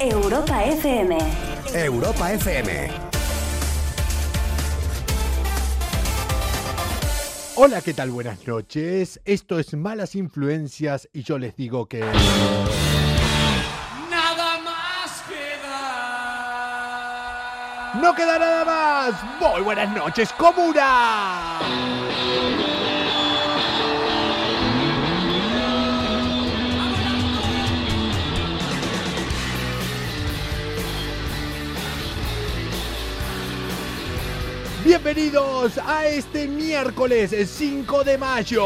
Europa FM. Europa FM. Hola, ¿qué tal? Buenas noches. Esto es Malas Influencias y yo les digo que... Nada más queda. ¡No queda nada más! Muy buenas noches, comuna. Bienvenidos a este miércoles 5 de mayo.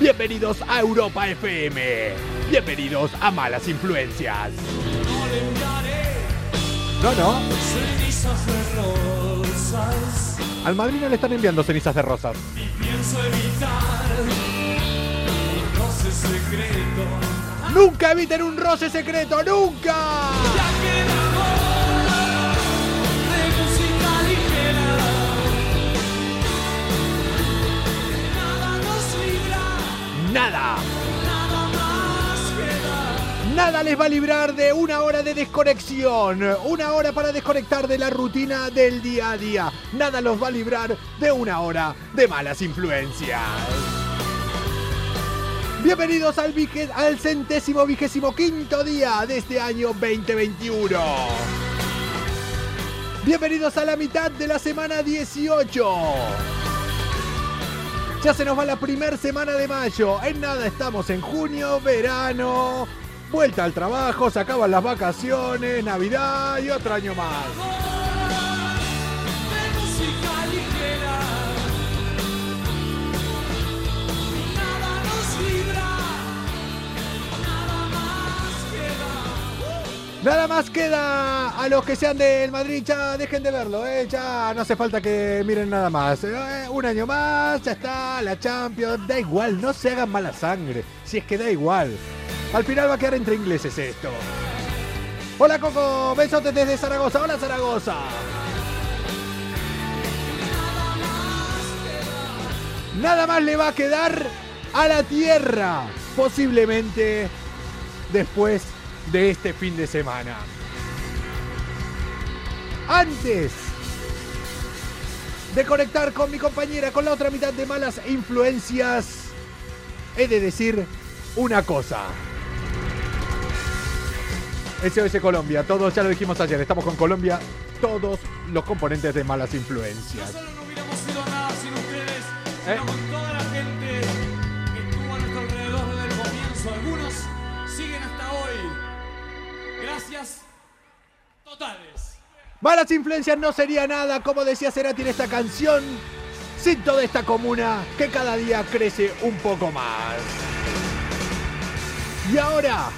Bienvenidos a Europa FM. Bienvenidos a Malas Influencias. No le enviaré No, no. cenizas de rosas Al Madrid no le están enviando cenizas de rosas. y pienso evitar un roce secreto. ¡Nunca eviten un roce secreto! ¡Nunca! ¡Nada! nada les va a librar de una hora de desconexión. Una hora para desconectar de la rutina del día a día. Nada los va a librar de una hora de malas influencias. Bienvenidos al, al centésimo vigésimo quinto día de este año 2021. Bienvenidos a la mitad de la semana 18. Ya se nos va la primera semana de mayo. En nada estamos en junio, verano, vuelta al trabajo, se acaban las vacaciones, Navidad y otro año más. Nada más queda a los que sean del Madrid, ya dejen de verlo, ¿eh? ya no hace falta que miren nada más. Eh, un año más, ya está, la Champions, da igual, no se hagan mala sangre, si es que da igual. Al final va a quedar entre ingleses esto. Hola Coco, besotes desde Zaragoza, hola Zaragoza. Nada más le va a quedar a la tierra, posiblemente después de este fin de semana. Antes de conectar con mi compañera, con la otra mitad de malas influencias, he de decir una cosa. SOS Colombia, todos ya lo dijimos ayer, estamos con Colombia, todos los componentes de malas influencias. Nosotros no hubiéramos sido nada sin ustedes, ¿Eh? Malas influencias no sería nada, como decía Cerati en esta canción, sin toda esta comuna que cada día crece un poco más. Y ahora,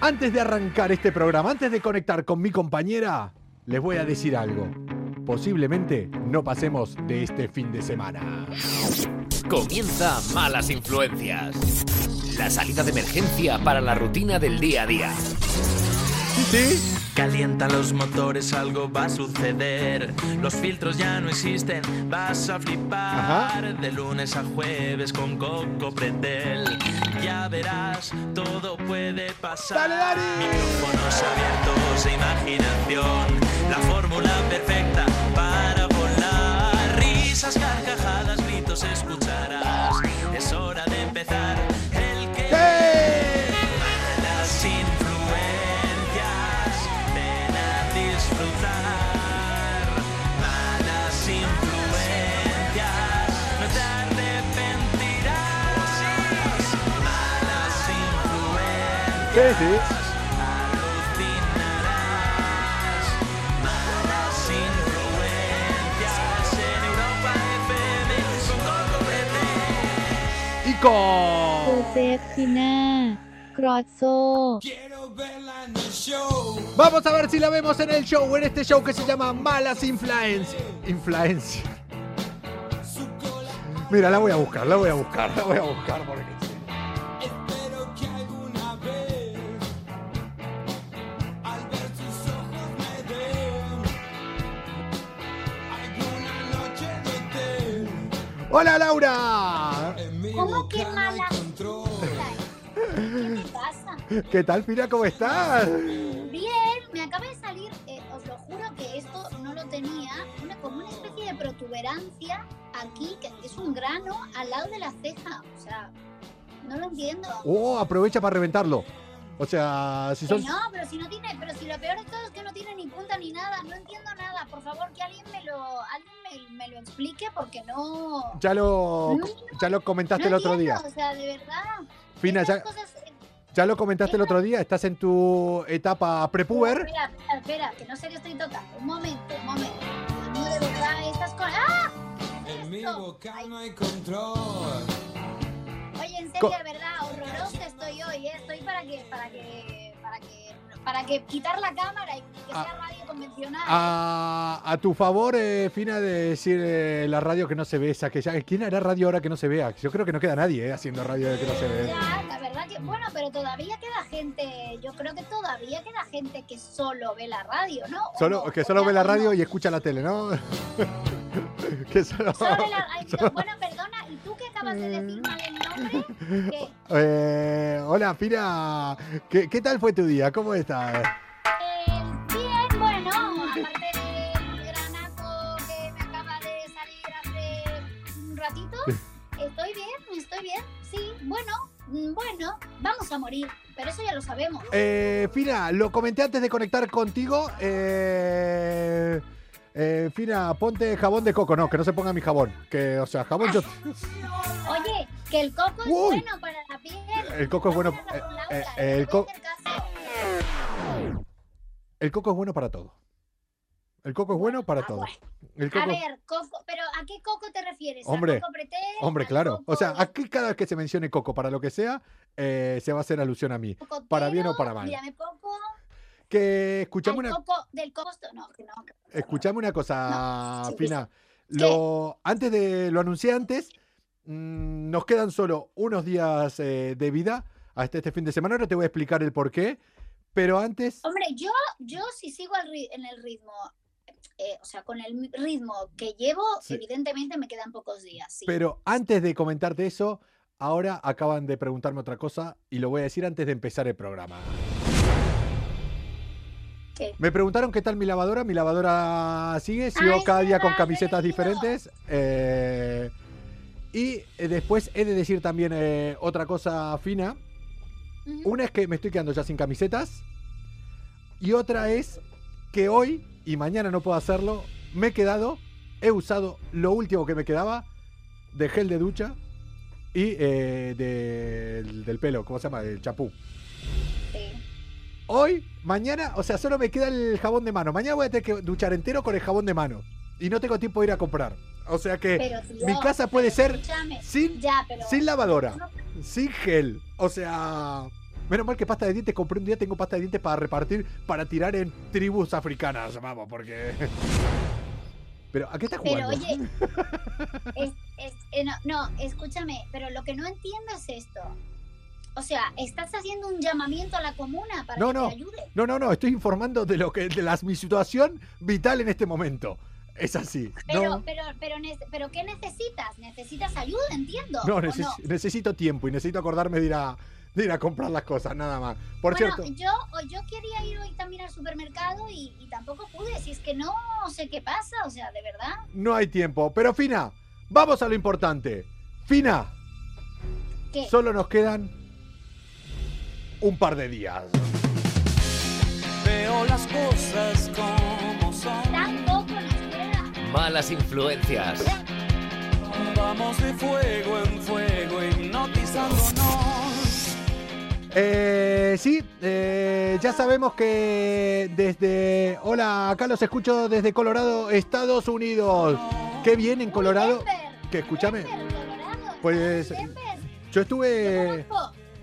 antes de arrancar este programa, antes de conectar con mi compañera, les voy a decir algo. Posiblemente no pasemos de este fin de semana. Comienza Malas Influencias. La salida de emergencia para la rutina del día a día. ¿Sí, sí? Calientan los motores, algo va a suceder. Los filtros ya no existen, vas a flipar. Ajá. De lunes a jueves con Coco Pretel. Ya verás, todo puede pasar. Micrófonos abiertos e imaginación. La fórmula perfecta para volar. Risas, carcajadas, gritos escucharás. ซ Quiero verla en el show. Vamos a ver si la vemos en el show, en este show que se llama Malas Influencias. Influencia. Mira, la voy a buscar, la voy a buscar, la voy a buscar porque... Espero que alguna vez al ver tus ojos me den alguna noche de hotel. ¡Hola, Laura! ¿Cómo que mala? control. ¿Qué te pasa? ¿Qué tal, Fina? ¿Cómo estás? Bien, me acaba de salir, eh, os lo juro que esto no lo tenía, una, como una especie de protuberancia aquí, que es un grano al lado de la ceja. O sea, no lo entiendo. Oh, aprovecha para reventarlo. O sea, si Que son... no, pero si no tiene, pero si lo peor de todo es que no tiene ni punta ni nada, no entiendo nada. Por favor, que alguien me lo, alguien me, me lo explique porque no. Ya lo, No, ya lo comentaste no el otro día. entiendo, O sea, de verdad. Fina, ya, cosas, eh, ya lo comentaste el otro día. Estás en tu etapa prepuber. Espera, espera, espera, que no sé qué estoy tocando. Un momento, un momento. No, de verdad, estas cosas. ¡Ah! En mi Ay, no hay control. Oye, en serio, de verdad, horrorosa estoy hoy, ¿eh? Estoy para que, para que, para que, para que quitar la cámara y que Ah. sea radio convencional. A, a tu favor, eh, Fina, de decir eh, la radio que no se ve esa que ya. ¿Quién hará radio ahora que no se vea? Yo creo que no queda nadie eh, haciendo radio de que no se ve. Ya, la verdad que, bueno, pero todavía queda gente, yo creo que todavía queda gente que solo ve la radio, ¿no? ¿O Solo, no? que ¿O solo ve la no? radio y escucha la tele, ¿no? que solo... Solo la- ay, bueno, perdona, ¿y tú que acabas de decir mal el nombre? ¿Qué? Eh, hola, Fina. ¿Qué, qué tal fue tu día? ¿Cómo estás? Eh, bien, bueno, aparte del granazo que me acaba de salir hace un ratito, estoy bien, estoy bien, sí, bueno, mm, bueno, vamos a morir, pero eso ya lo sabemos. Eh, Fina, lo comenté antes de conectar contigo. Eh, eh, Fina, ponte jabón de coco. No, que no se ponga mi jabón. Que, o sea, jabón yo... Oye, que el coco es bueno para la piel. El coco es bueno... Eh, ¿eh? el, Te el coco es bueno para todo. El coco es bueno para Ah, todo. A ver, coco, pero ¿a qué coco te refieres? ¿Al Hombre, coco? Hombre, ¿Al claro. O sea, aquí cada vez que se mencione coco para lo que sea, eh, se va a hacer alusión a mí. cocotero? para bien o para mal. Mírame. Que escuchame una, coco del coco. No, que no. que no. escuchame una cosa, sí, Fina. Lo, antes de, lo anuncié antes, mm, nos quedan solo unos días eh, de vida hasta este fin de semana. Ahora te voy a explicar el por qué. Pero antes, Hombre, yo, yo si sigo al en el ritmo, eh, o sea, con el ritmo que llevo, Sí. evidentemente me quedan pocos días. Sí. pero antes de comentarte eso, ahora acaban de preguntarme otra cosa y lo voy a decir antes de empezar el programa. ¿Qué? Me preguntaron qué tal mi lavadora. Mi lavadora sigue, sigo cada día con camisetas diferentes. eh, y eh, después he de decir también eh, otra cosa fina. Una es que me estoy quedando ya sin camisetas. Y otra es que hoy y mañana no puedo hacerlo. Me he quedado, he usado lo último que me quedaba de gel de ducha y eh, del- del pelo, ¿cómo se llama? El chapú. Sí. Hoy, mañana, o sea, solo me queda el jabón de mano. Mañana voy a tener que duchar entero con el jabón de mano. Y no tengo tiempo de ir a comprar. O sea que Pero, tío, mi casa puede pero ser sin, Ya, pero. sin lavadora, sin gel. O sea, menos mal que pasta de dientes compré un día, tengo pasta de dientes para repartir, para tirar en tribus africanas, vamos, porque... Pero, ¿a qué estás Pero jugando? oye, es- es- eh, no, no, escúchame, pero lo que no entiendo es esto. O sea, estás haciendo un llamamiento a la comuna para No, que no. te ayude. No, no, no, estoy informando de lo que de las, mi situación vital en este momento. Es así. Pero, no, pero, pero, pero, ¿qué necesitas? ¿Necesitas ayuda? Entiendo. no, ¿o neces- necesito tiempo y necesito acordarme de ir a, de ir a comprar las cosas, nada más. Por bueno, cierto, yo, o yo quería ir hoy también al supermercado y, y tampoco pude. Si es que no sé qué pasa, o sea, de verdad. no hay tiempo. Pero Fina, vamos a lo importante. Fina, ¿Qué? solo nos quedan un par de días. Veo las cosas como son. Malas influencias. Vamos de fuego en fuego, hipnotizándonos. Eh, sí, eh, ya sabemos que desde... Hola, acá los escucho desde Colorado, Estados Unidos. Qué bien en Colorado. Que escúchame, pues, yo estuve...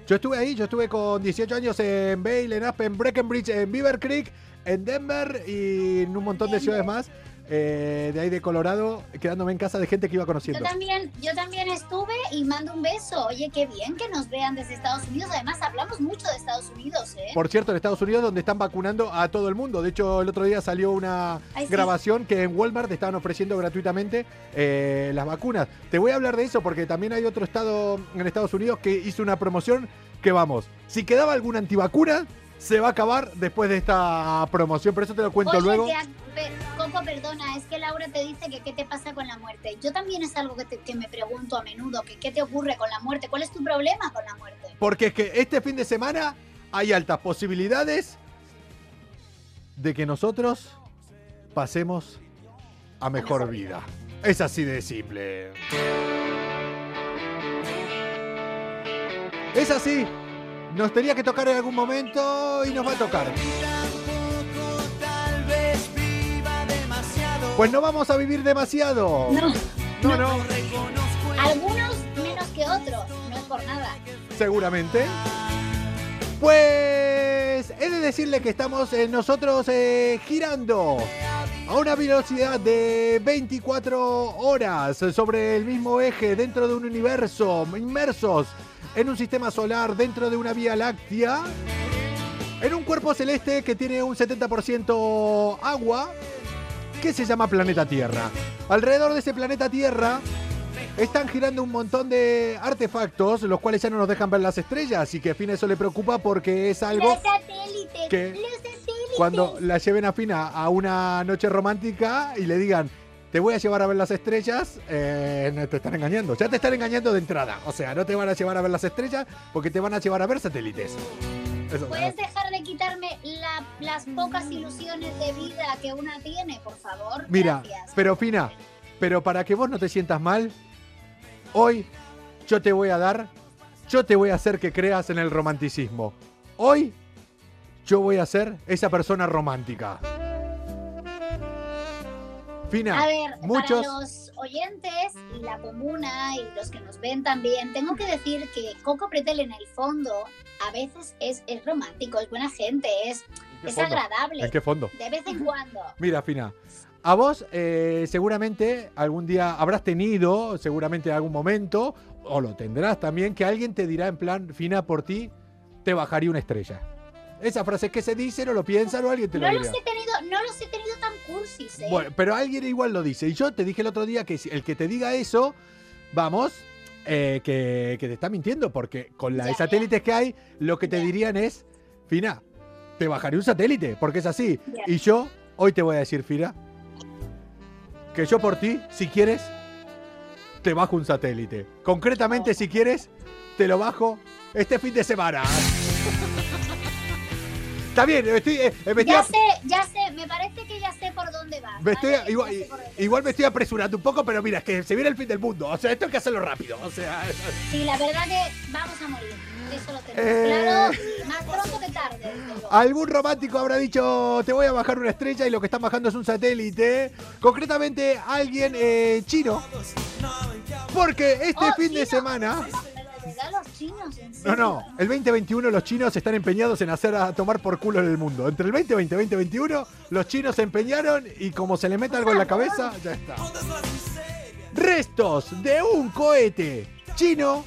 Yo estuve ahí, yo estuve con 18 años en Vail, en Aspen, Breckenridge, en Beaver Creek, en Denver y en un montón de ciudades más. Eh, de ahí de Colorado, quedándome en casa de gente que iba Yo conociendo. también, yo también estuve y mando un beso. Oye, qué bien que nos vean desde Estados Unidos. Además, hablamos mucho de Estados Unidos, ¿eh? Por cierto, en Estados Unidos, donde están vacunando a todo el mundo. De hecho, el otro día salió una Ay, sí. grabación que en Walmart estaban ofreciendo gratuitamente eh, las vacunas. Te voy a hablar de eso porque también hay otro estado en Estados Unidos que hizo una promoción que, vamos, si quedaba alguna antivacuna, se va a acabar después de esta promoción. Por eso te lo cuento Oye, luego. te Coco, perdona, es que Laura te dice que qué te pasa con la muerte. Yo también es algo que, te- que me pregunto a menudo, que qué te ocurre con la muerte, cuál es tu problema con la muerte. Porque es que este fin de semana hay altas posibilidades de que nosotros pasemos a mejor mejor vida. Es así de simple. Es así. Nos tenía que tocar en algún momento y nos va a tocar. Pues no vamos a vivir demasiado. No, No, no, algunos menos que otros, no es por nada. seguramente. Pues he de decirle que estamos eh, nosotros eh, girando a una velocidad de 24 horas sobre el mismo eje dentro de un universo, inmersos en un sistema solar dentro de una vía láctea, en un cuerpo celeste que tiene un 70% agua, que se llama planeta Tierra. Alrededor de ese planeta Tierra están girando un montón de artefactos, los cuales ya no nos dejan ver las estrellas y que a Fina eso le preocupa porque es algo Los satélites, que los satélites. cuando la lleven a Fina a una noche romántica y le digan te voy a llevar a ver las estrellas, eh, no te están engañando. Ya te están engañando de entrada. O sea, no te van a llevar a ver las estrellas porque te van a llevar a ver satélites. Eso, ¿Puedes dejar de quitarme la- las pocas ilusiones de vida que una tiene, por favor? Mira, Gracias. pero Fina, pero para que vos no te sientas mal, hoy yo te voy a dar, yo te voy a hacer que creas en el romanticismo. Hoy yo voy a ser esa persona romántica. Fina, A ver, muchos... para los oyentes y la comuna y los que nos ven también, tengo que decir que Coco Pretel en el fondo a veces es, es romántico, es buena gente, es, es fondo? agradable. ¿En qué fondo? De vez en cuando. Mira, Fina, a vos eh, seguramente algún día habrás tenido, seguramente algún momento, o lo tendrás también, que alguien te dirá en plan, Fina, por ti te bajaría una estrella. Esa frase que se dice, no lo piensan o alguien te lo No los he tenido, no los he tenido tan cursis, ¿eh? Bueno, pero alguien igual lo dice. Y yo te dije el otro día que el que te diga eso, vamos, eh, que, que te está mintiendo, porque con las Ya, de satélites que hay, lo que te Ya. dirían es, Fina, te bajaré un satélite, porque es así. Y yo, hoy te voy a decir, Fina, que yo por ti, si quieres, te bajo un satélite. Concretamente, si quieres, te lo bajo este fin de semana. Está bien, me estoy, eh, me estoy ya sé, ya sé, me parece que ya sé por dónde vas. me estoy- ¿vale? igual, me estoy apresurando un poco, pero mira, es que se viene el fin del mundo. O sea, esto hay que hacerlo rápido. O sea, Sí, la verdad que vamos a morir. Eso lo tenemos Eh. claro. Más pronto que tarde. algún romántico habrá dicho, te voy a bajar una estrella y lo que están bajando es un satélite. Concretamente, alguien eh, chino. Porque este Oh, fin de semana... Los chinos, No, no, el 2021 los chinos están empeñados en hacer a tomar por culo en el mundo. Entre el 2020 y el 2021 los chinos se empeñaron y como se le mete algo en la cabeza, ya está. Restos de un cohete chino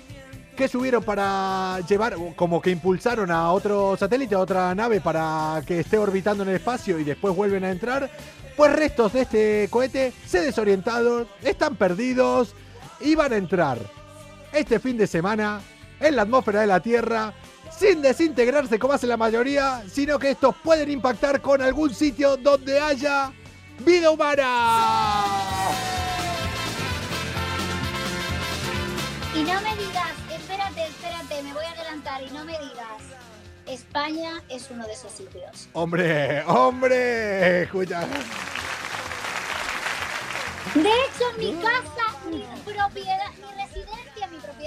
que subieron para llevar, como que impulsaron a otro satélite, a otra nave para que esté orbitando en el espacio y después vuelven a entrar. Pues restos de este cohete se desorientaron, están perdidos y van a entrar este fin de semana en la atmósfera de la Tierra sin desintegrarse como hace la mayoría, sino que estos pueden impactar con algún sitio donde haya vida humana. Y no me digas, espérate, espérate, me voy a adelantar y no me digas. España es uno de esos sitios. Hombre, hombre, escucha. De hecho, mi casa, mi propiedad, mi residencia,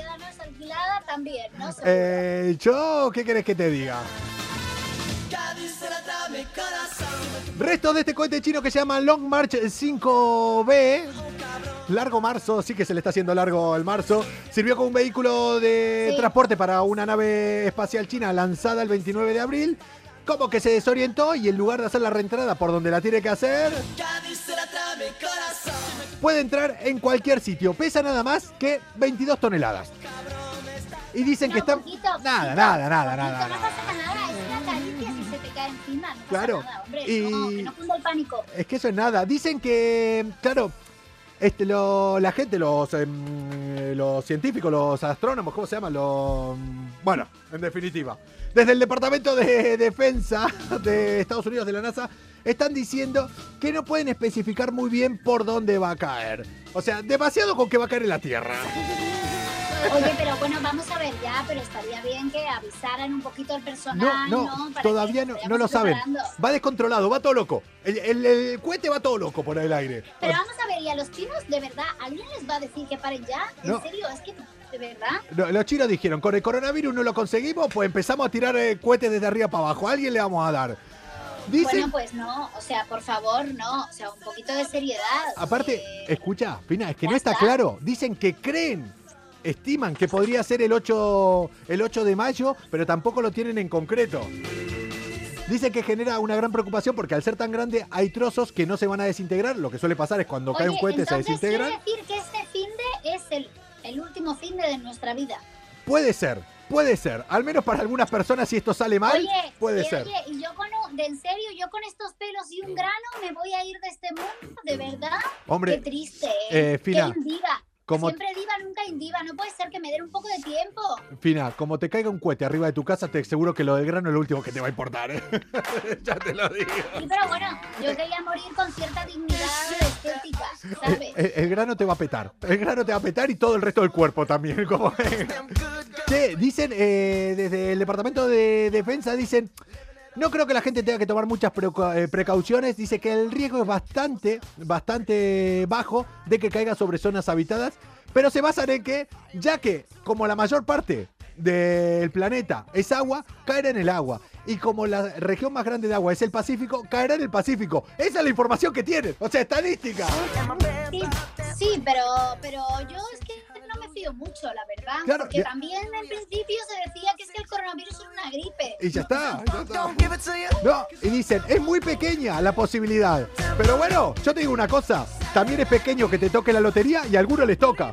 propiedad no es alquilada también, ¿no? Eh, yo, ¿qué querés que te diga? Restos de este cohete chino que se llama Long March 5B. Largo marzo, sí que se le está haciendo largo el marzo. Sirvió como un vehículo de Sí. transporte para una nave espacial china lanzada el 29 de abril. Como que se desorientó y en lugar de hacer la reentrada por donde la tiene que hacer, Puede entrar en cualquier sitio. Pesa nada más que 22 toneladas. Y dicen que está... Nada, nada, nada, nada, Claro, y-. Es que eso es nada. Dicen que, claro, este, lo- la gente, los, em, los científicos, los astrónomos, ¿cómo se llaman? Los, bueno, en definitiva. Desde el Departamento de Defensa de Estados Unidos, de la NASA, están diciendo que no pueden especificar muy bien por dónde va a caer. O sea, demasiado con que va a caer en la Tierra. Oye, pero bueno, vamos a ver ya, pero estaría bien que avisaran un poquito al personal, ¿no? no, Para todavía no, lo saben. Va descontrolado, va todo loco. El, el- el cohete va todo loco por el aire. Pero vamos a ver, ¿y a los chinos, de verdad, alguien les va a decir que paren ya? ¿En No. serio? Es que, de verdad. No, Los chinos dijeron, con el coronavirus no lo conseguimos, pues empezamos a tirar eh, cohetes desde arriba para abajo. A alguien le vamos a dar. Dicen, Bueno, pues no, o sea, por favor, no, o sea, un poquito de seriedad. aparte, eh, escucha, Fina, es que no está está. claro. Dicen que creen, estiman que podría ser el 8, el 8 de mayo, pero tampoco lo tienen en concreto. Dicen que genera una gran preocupación porque al ser tan grande hay trozos que no se van a desintegrar. Lo que suele pasar es cuando cae un cohete se quiere decir que este fin de es el, el último fin de, nuestra vida. Puede ser, puede ser. Al menos para algunas personas, si esto sale mal, Oye, puede y, ser. oye, y yo con de en serio, yo con estos pelos y un grano me voy a ir de este mundo, de verdad. Hombre, Qué triste, eh, ¿eh? Fina, Qué indiva. Como- Siempre diva, nunca indiva. No puede ser que me den un poco de tiempo. Fina, como te caiga un cohete arriba de tu casa, te aseguro que lo del grano es lo último que te va a importar. ¿eh? ya te lo digo. Sí, pero bueno, yo quería morir con cierta dignidad estética, El, ¿sabes? el- el grano te va a petar. El grano te va a petar y todo el resto del cuerpo también. Como. Che, dicen, eh, desde el Departamento de Defensa, dicen, no creo que la gente tenga que tomar muchas eh, precauciones. Dice que el riesgo es bastante, bastante bajo de que caiga sobre zonas habitadas. Pero se basan en que, ya que como la mayor parte del planeta es agua, caerá en el agua. Y como la región más grande de agua es el Pacífico, caerá en el Pacífico. Esa es la información que tienen. O sea, estadística. Sí, sí, pero, pero yo es mucho, la verdad. Claro, porque ya- también en principio se decía que es que el coronavirus era una gripe. Y ya está, ya está. No, y dicen, es muy pequeña la posibilidad. Pero bueno, yo te digo una cosa, también es pequeño que te toque la lotería y a algunos les toca.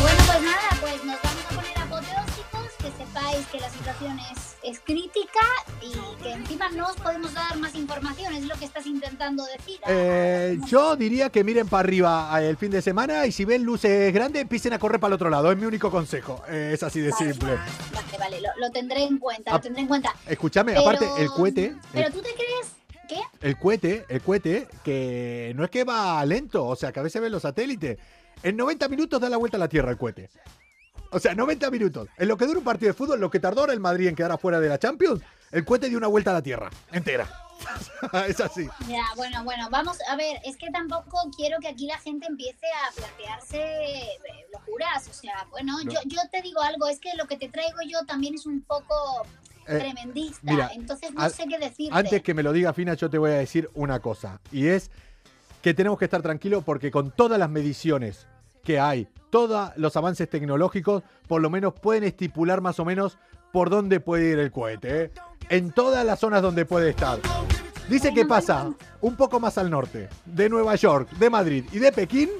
Bueno, pues nada, pues nos vamos a poner apoteósicos, que sepáis que la situación es, es crítica y que encima no os podemos dar más información, es lo que estás intentando decir. Eh, yo diría que miren para arriba eh, el fin de semana y si ven luces grandes, empiecen a correr para el otro lado. Es mi único consejo. Eh, es así de Vale, simple. Vale, vale, lo, lo tendré en cuenta, lo tendré en cuenta. Escúchame, Pero- aparte, el cohete, Pero el, tú te crees, ¿qué? el cohete, el cohete, que no es que va lento, o sea, que a veces ven los satélites. En 90 minutos da la vuelta a la Tierra el cohete. O sea, 90 minutos. En lo que dura un partido de fútbol, lo que tardó ahora el Madrid en quedar afuera de la Champions, el cohete dio una vuelta a la Tierra, entera. es así. Ya, bueno, bueno, vamos a ver, es que tampoco quiero que aquí la gente empiece a plantearse eh, locuras, o sea, bueno, No. yo, yo te digo algo, es que lo que te traigo yo también es un poco Eh, tremendista, mira, entonces no al- sé qué decirte. Antes que me lo diga Fina, yo te voy a decir una cosa. Y es que tenemos que estar tranquilos porque con todas las mediciones que hay, todos los avances tecnológicos, por lo menos pueden estipular más o menos por dónde puede ir el cohete. ¿eh? En todas las zonas donde puede estar. Dice que pasa un poco más al norte, de Nueva York, de Madrid y de Pekín.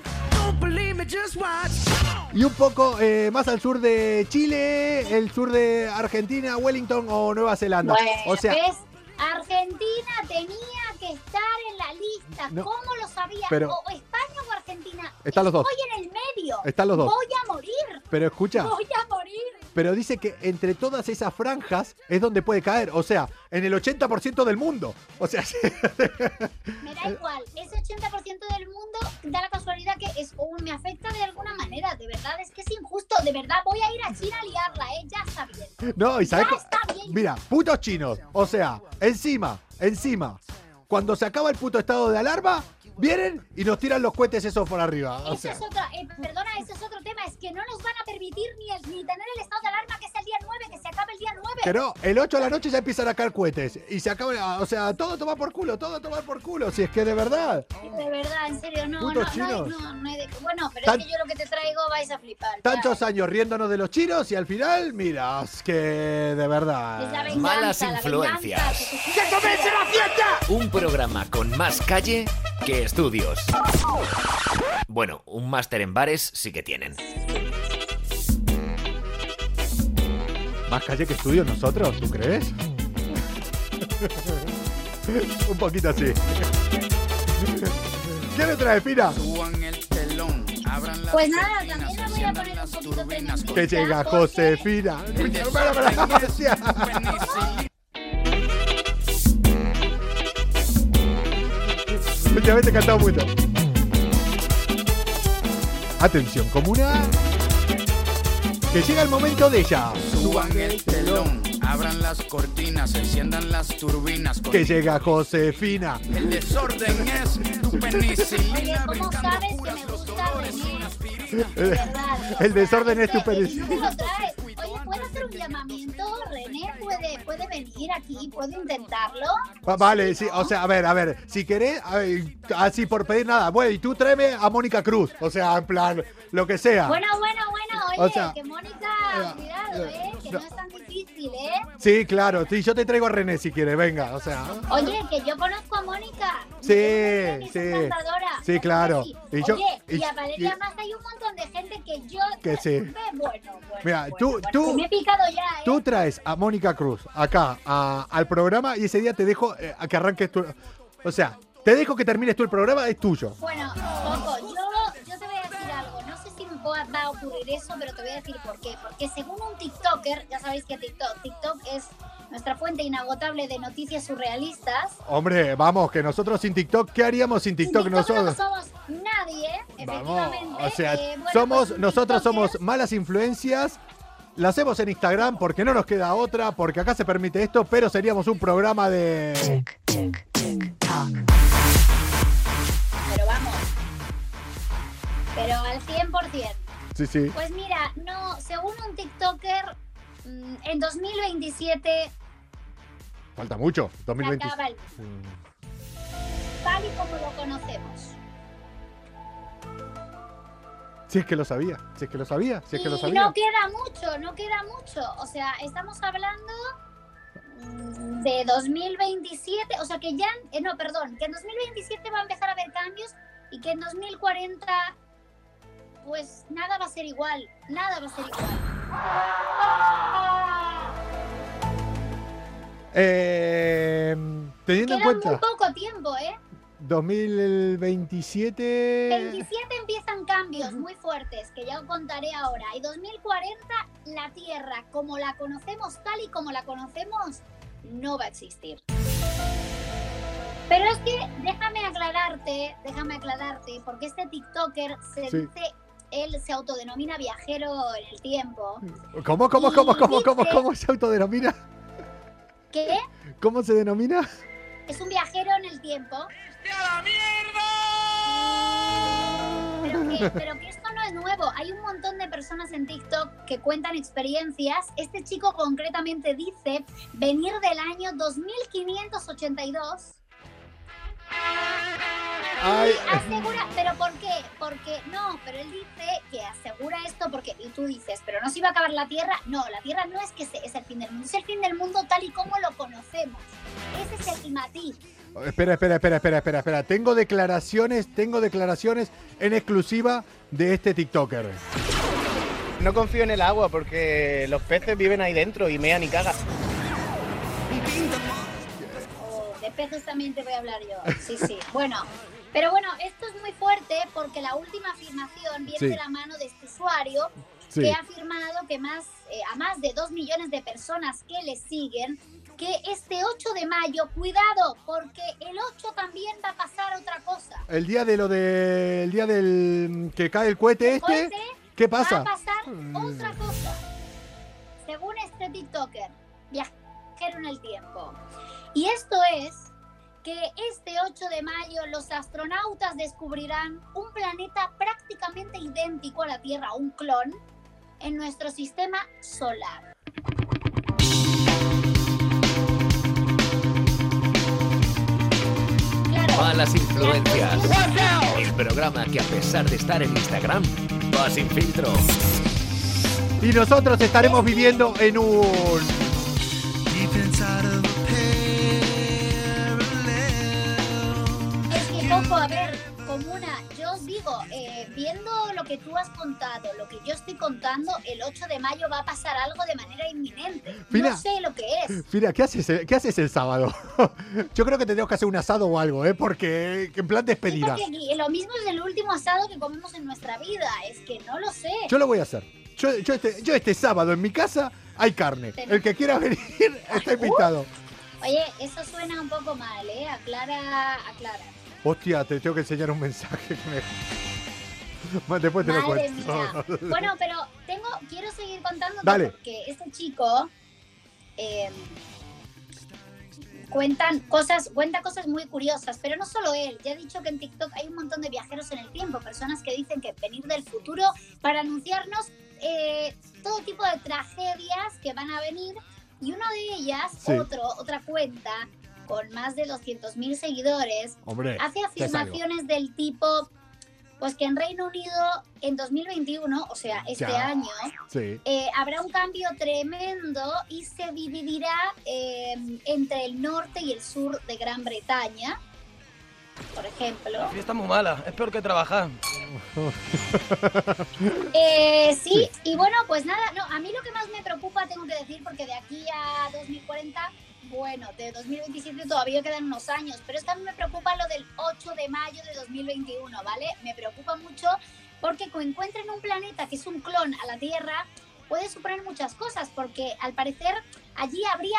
Y un poco eh, más al sur de Chile, el sur de Argentina, Wellington o Nueva Zelanda. Bueno, o sea, ¿ves? Argentina tenía que estar en la lista, No, ¿cómo lo sabía? pero- o España o Argentina. Están los dos. Estoy en el medio. Están los dos. Voy a morir. pero escucha. Voy a morir. Pero dice que entre todas esas franjas es donde puede caer. O sea, en el 80% del mundo. O sea, Me da igual, ese 80% del mundo da la casualidad que es me afecta de alguna manera, de verdad, es que es injusto, de verdad, voy a ir a China a liarla, ¿eh? Ya está bien. no, y sabes. Ya co- está bien. Mira, putos chinos. O sea, encima, encima. Cuando se acaba el puto estado de alarma, vienen y nos tiran los cohetes esos por arriba. O Eso sea, es otro, eh, perdona, ese es otro tema, es que no nos van a permitir ni, el- ni tener el estado de alarma, que es el día 9, que se acabe el día 9. Que no, el 8 de la noche ya empiezan a caer cohetes. Y se acaba, o sea, todo toma por culo, todo toma por culo. Si es que de verdad. De verdad, en serio, no, no, Putos no, no, no hay de- Bueno, pero Tan- es que yo lo que te traigo vais a flipar. ya. Tantos años riéndonos de los chinos y al final, mira, es que de Es la verdad. venganza, Malas la influencias. venganza, que se- Un programa con más calle que estudios. Bueno, un máster en bares sí que tienen. Más calle que estudio nosotros, ¿tú crees? Un poquito así. ¿Qué le trae, Pina? Suban el telón, abran las Pues nada, también me voy a poner un las poquito tremendita. Que llega porque- Josefina. Últimamente he cantado mucho. Atención, comuna. Que llega el momento de ella. Suban el telón, abran las cortinas, enciendan las turbinas. Que llega Josefina. El desorden es tu penicilina. ¿cómo brincando sabes que me gusta. De verdad, ¿eh? El desorden es tu. Oye, ¿puedo hacer un llamamiento? René puede, puede venir aquí, puede intentarlo. Va- Vale, sí, o sea, a ver, a ver, si querés, a ver, así por pedir nada, bueno, y tú tráeme a Mónica Cruz, o sea, en plan, lo que sea. Bueno, bueno, bueno, oye, O sea, que Mónica, eh, cuidado, ¿eh? Que no. no es tan difícil, ¿eh? Sí, claro, sí, yo te traigo a René si quieres, venga, o sea. Oye, que yo conozco a Mónica. Sí, sí. Sí, ¿verdad claro. sí? Y yo- Oye, y, y- a Valeria más hay un montón de gente que yo... Que sí. Bueno, bueno, Mira, bueno, tú- tú- me he picado ya, ¿eh? Tú traes a Mónica Cruz acá a- al programa y ese día te dejo eh, a que arranques tu. O sea, te dejo que termines tú el programa, es tuyo. Bueno, Coco, yo, yo te voy a decir algo. No sé si me va a ocurrir eso, pero te voy a decir por qué. Porque según un TikToker, ya sabéis que TikTok, TikTok es nuestra fuente inagotable de noticias surrealistas. Hombre, vamos, que nosotros sin TikTok, ¿qué haríamos sin TikTok Sin TikTok nosotros? no somos nadie, Vamos, efectivamente. o sea, Eh, bueno, somos, pues nosotros somos malas influencias. La hacemos en Instagram porque no nos queda otra, porque acá se permite esto, pero seríamos un programa de. Pero vamos. Pero al 100%. Sí, sí. Pues mira, no, según un TikToker, mm, en 2027 Falta mucho. se 2020. acaba el tal y como lo conocemos. Si es que lo sabía, si es que lo sabía, si es que lo sabía. no queda mucho, no queda mucho. O sea, estamos hablando mm, de 2027, o sea que ya, eh, no, perdón, que en 2027 va a empezar a haber cambios y que en 2040 pues nada va a ser igual, nada va a ser igual. Eh, teniendo en Queda muy cuenta poco tiempo, ¿eh? 2027. 27 empiezan cambios muy fuertes, que ya os contaré ahora. Y 2040, la Tierra, como la conocemos, tal y como la conocemos, no va a existir. Pero es que déjame aclararte, déjame aclararte, porque este TikToker se Sí. dice, él se autodenomina viajero en el tiempo. ¿Cómo, cómo, cómo, cómo, cómo, cómo se autodenomina? ¿Qué? ¿Cómo se denomina? Es un viajero en el tiempo. Pero que, pero que esto no es nuevo. Hay un montón de personas en TikTok que cuentan experiencias. Este chico concretamente dice venir del año 2582 Ay, y asegura, pero ¿por qué? Porque no, pero él dice que asegura esto porque y tú dices, pero no se iba a acabar la Tierra. No, la Tierra no es que se- es el fin del mundo, es el fin del mundo tal y como lo conocemos. Ese es el matiz. espera, espera, espera, espera, espera, espera. Tengo declaraciones, tengo declaraciones en exclusiva de este TikToker. No confío en el agua porque los peces viven ahí dentro y mean y cagan. Oh, de peces también te voy a hablar yo. Sí, sí. Bueno, pero bueno, esto es muy fuerte porque la última afirmación viene Sí. de la mano de este usuario Sí. que ha afirmado que más, eh, a más de dos millones de personas que le siguen, que este 8 de mayo, cuidado, porque el 8 también va a pasar otra cosa. El día de lo de. El día del. que cae el cohete este. Cohete, ¿Qué Va pasa? a pasar otra cosa. Según este TikToker, viajero en el tiempo. Y esto es que este 8 de mayo los astronautas descubrirán un planeta prácticamente idéntico a la Tierra, un clon, en nuestro sistema solar. Malas influencias. El programa que a pesar de estar en Instagram, va sin filtro. Y nosotros estaremos viviendo en un... Ver, comuna, yo os digo, eh, viendo lo que tú has contado, lo que yo estoy contando, el 8 de mayo va a pasar algo de manera inminente. Mira. No sé lo que es. Mira, ¿qué haces, ¿qué haces el sábado? Yo creo que tendríamos que hacer un asado o algo, ¿eh? Porque en plan Sí, despedida. porque aquí lo mismo es el último asado que comemos en nuestra vida. Es que no lo sé. Yo lo voy a hacer. Yo, yo este, yo este sábado en mi casa hay carne. Tenemos- El que quiera venir está invitado. Oye, eso suena un poco mal, ¿eh? Aclara, aclara. Hostia, te tengo que enseñar un mensaje que me... Después te lo cuento. mía. Bueno, pero tengo, quiero seguir contando porque este chico eh, cuentan cosas, cuenta cosas muy curiosas, pero no solo él. Ya he dicho que en TikTok hay un montón de viajeros en el tiempo, personas que dicen que venir del futuro para anunciarnos eh, todo tipo de tragedias que van a venir. Y una de ellas, Sí. otro, otra cuenta con más de 200.000 seguidores, Hombre, hace afirmaciones del tipo, pues que en Reino Unido en 2021, o sea, este Ya. año, Sí. eh, habrá un cambio tremendo y se dividirá eh, entre el norte y el sur de Gran Bretaña, por ejemplo. fiesta muy mala, es peor que trabajar. Eh, sí, y bueno, pues nada, no, a mí lo que más me preocupa, tengo que decir, porque de aquí a 2040, bueno, de 2027 todavía quedan unos años, pero es que a mí me preocupa lo del 8 de mayo de 2021, ¿vale? Me preocupa mucho porque que encuentren un planeta que es un clon a la Tierra puede suponer muchas cosas, porque al parecer allí habría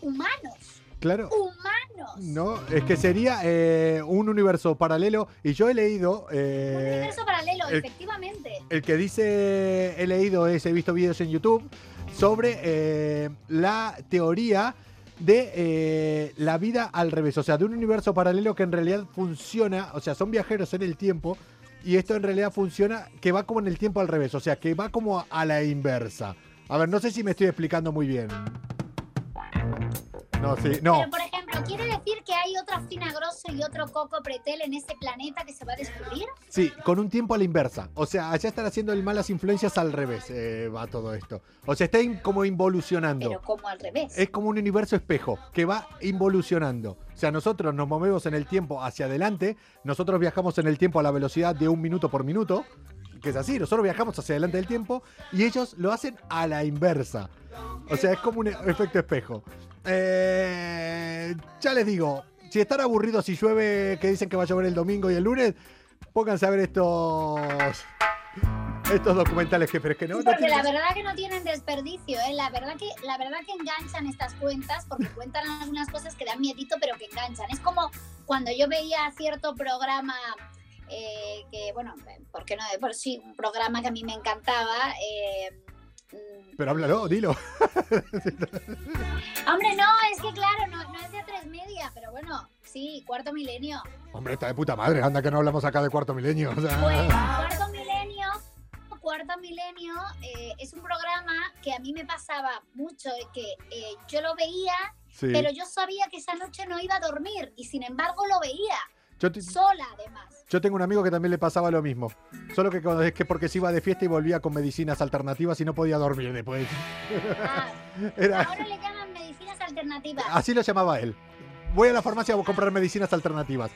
humanos, Claro. humanos. No, es que sería eh, un universo paralelo. Y yo he leído. Un eh, universo paralelo, el- efectivamente. El que dice, he leído, es, he visto vídeos en YouTube sobre eh, la teoría de eh, la vida al revés, o sea, de un universo paralelo que en realidad funciona, o sea, son viajeros en el tiempo y esto en realidad funciona que va como en el tiempo al revés, o sea, que va como a, a la inversa. A ver, no sé si me estoy explicando muy bien. No, sí, no. Pero, por ejemplo, ¿quiere decir que hay otro Finagroso y otro Coco Pretel en ese planeta que se va a descubrir? Sí, con un tiempo a la inversa. O sea, allá están haciendo el malas influencias al revés, eh, va todo esto. O sea, está in- como involucionando. Pero como al revés. Es como un universo espejo que va involucionando. O sea, nosotros nos movemos en el tiempo hacia adelante, nosotros viajamos en el tiempo a la velocidad de un minuto por minuto, que es así, nosotros viajamos hacia adelante del tiempo y ellos lo hacen a la inversa. O sea, es como un efecto espejo. Eh, ya les digo, si están aburridos si llueve, que dicen que va a llover el domingo y el lunes, pónganse a ver estos estos documentales que, pero es que no, Sí, no porque tienen- la verdad que no tienen desperdicio, ¿eh? La verdad que la verdad que enganchan estas cuentas porque cuentan algunas cosas que dan miedito pero que enganchan. Es como cuando yo veía cierto programa eh, que, bueno, ¿por qué no? Por sí, un programa que a mí me encantaba. eh, mm, Pero háblalo, dilo. hombre, no, es que claro, no, no es de tres media, pero bueno, sí, cuarto milenio. Hombre, está de puta madre, anda que no hablamos acá de cuarto milenio. o sea. Pues Cuarto Milenio, Cuarto Milenio eh, es un programa que a mí me pasaba mucho, que eh, yo lo veía, Sí. pero yo sabía que esa noche no iba a dormir y sin embargo lo veía, Yo, te- sola además. yo tengo un amigo que también le pasaba lo mismo. Solo que cuando- es que porque se iba de fiesta y volvía con medicinas alternativas y no podía dormir después. Ah, Era, ahora le llaman medicinas alternativas, así lo llamaba él. Voy a la farmacia a comprar medicinas alternativas.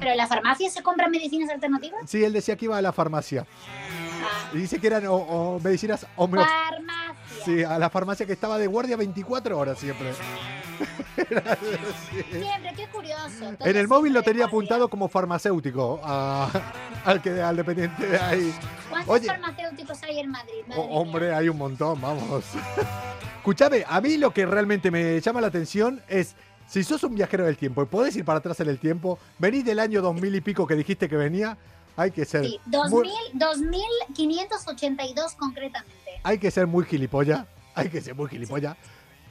pero en la farmacia se compran medicinas alternativas. Sí, él decía que iba a la farmacia. Ah, Y dice que eran o, o medicinas homeopáticas. farmacia. Sí, a la farmacia que estaba de guardia 24 horas siempre. Sí. Siempre, qué curioso. En el móvil lo tenía apuntado como farmacéutico a- al, que, al dependiente de ahí. ¿Cuántos Oye. farmacéuticos hay en Madrid? Madre Oh, mía. hombre, hay un montón, vamos. Escúchame, a mí lo que realmente me llama la atención es, si sos un viajero del tiempo y podés ir para atrás en el tiempo, venís del año 2000 y pico que dijiste que venía, hay que ser, Sí, muy, 2000, 2582 concretamente. hay que ser muy gilipollas, hay que ser muy gilipollas,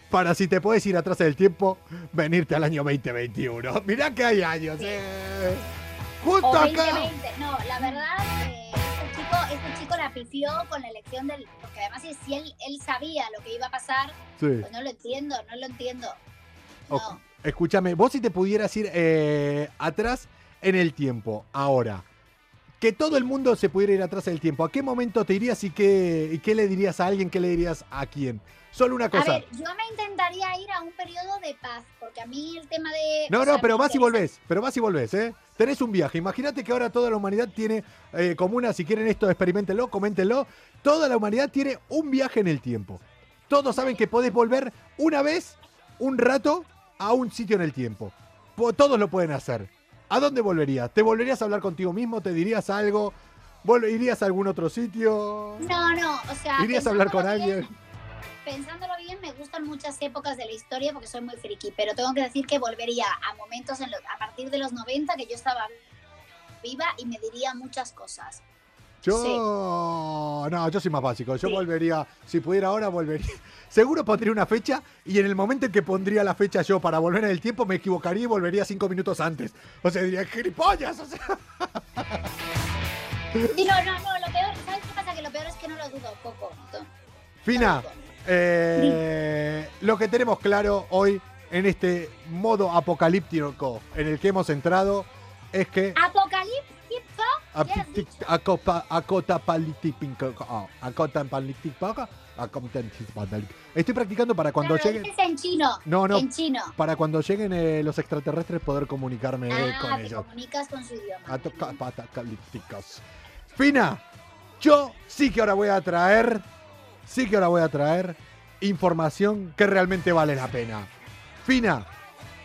para si te puedes ir atrás en el tiempo, venirte al año 2021. Mirá que hay años, eh. Justo O acá. 2020. No, la verdad, eh, este, chico, este chico la pifió con la elección del. Porque además, si- él, él sabía lo que iba a pasar, Sí. pues no lo entiendo, no lo entiendo. No. Escúchame, vos si te pudieras ir eh, atrás en el tiempo, ahora, que todo el mundo se pudiera ir atrás en el tiempo, ¿a qué momento te irías y qué, y qué le dirías a alguien, qué le dirías a quién? Solo una A cosa. ver, yo me intentaría ir a un periodo de paz, porque a mí el tema de... No, no, sea, pero vas y volvés, pero vas y volvés, ¿eh? Tenés un viaje. Imagínate que ahora toda la humanidad tiene, eh, como una, si quieren esto, experimentenlo, coméntenlo. Toda la humanidad tiene un viaje en el tiempo. Todos saben que podés volver una vez, un rato, a un sitio en el tiempo. Po- Todos lo pueden hacer. ¿A dónde volverías? ¿Te volverías a hablar contigo mismo? ¿Te dirías algo? ¿Irías a algún otro sitio? No, no, o sea... ¿Irías a hablar con bien- alguien? Pensándolo bien, me gustan muchas épocas de la historia porque soy muy friki, pero tengo que decir que volvería a momentos en los- a partir de los 90 que yo estaba viva y me diría muchas cosas. Yo. No, yo soy más básico. Yo Sí. volvería. Si pudiera ahora, volvería. Seguro pondría una fecha y en el momento en que pondría la fecha yo para volver en el tiempo, me equivocaría y volvería cinco minutos antes. O sea, diría, gilipollas. O sea, Sí, no, no, no, lo peor, ¿sabes qué pasa? Que lo peor es que no lo dudo poco. to- Fina, eh, lo que tenemos claro hoy en este modo apocalíptico en el que hemos entrado es que. Acotapalitipaca- acontentipandalic- Estoy practicando para cuando Claro, lleguen. en chino. No, no. En chino. Para cuando lleguen eh, los extraterrestres poder comunicarme eh, Ah, con te ellos. comunicas con su idioma. Fina, yo sí que ahora voy a traer, sí que ahora voy a traer información que realmente vale la pena. Fina,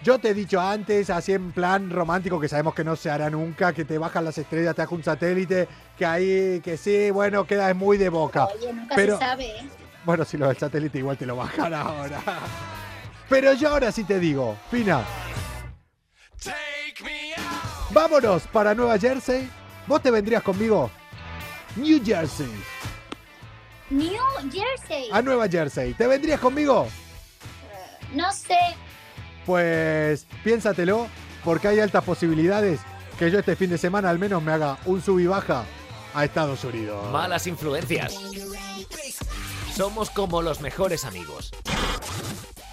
yo te he dicho antes, así en plan romántico, que sabemos que no se hará nunca, que te bajan las estrellas, te hace un satélite, que ahí, que sí, bueno, queda muy de boca. Oye, nunca Pero- se sabe, ¿eh? Bueno, si lo del satélite igual te lo bajan ahora. Pero yo ahora sí te digo, Fina. Vámonos para Nueva Jersey. ¿Vos te vendrías conmigo? New Jersey. New Jersey. A Nueva Jersey. ¿Te vendrías conmigo? No sé. Pues piénsatelo, porque hay altas posibilidades que yo este fin de semana al menos me haga un sub y baja a Estados Unidos. Malas influencias. Somos como los mejores amigos.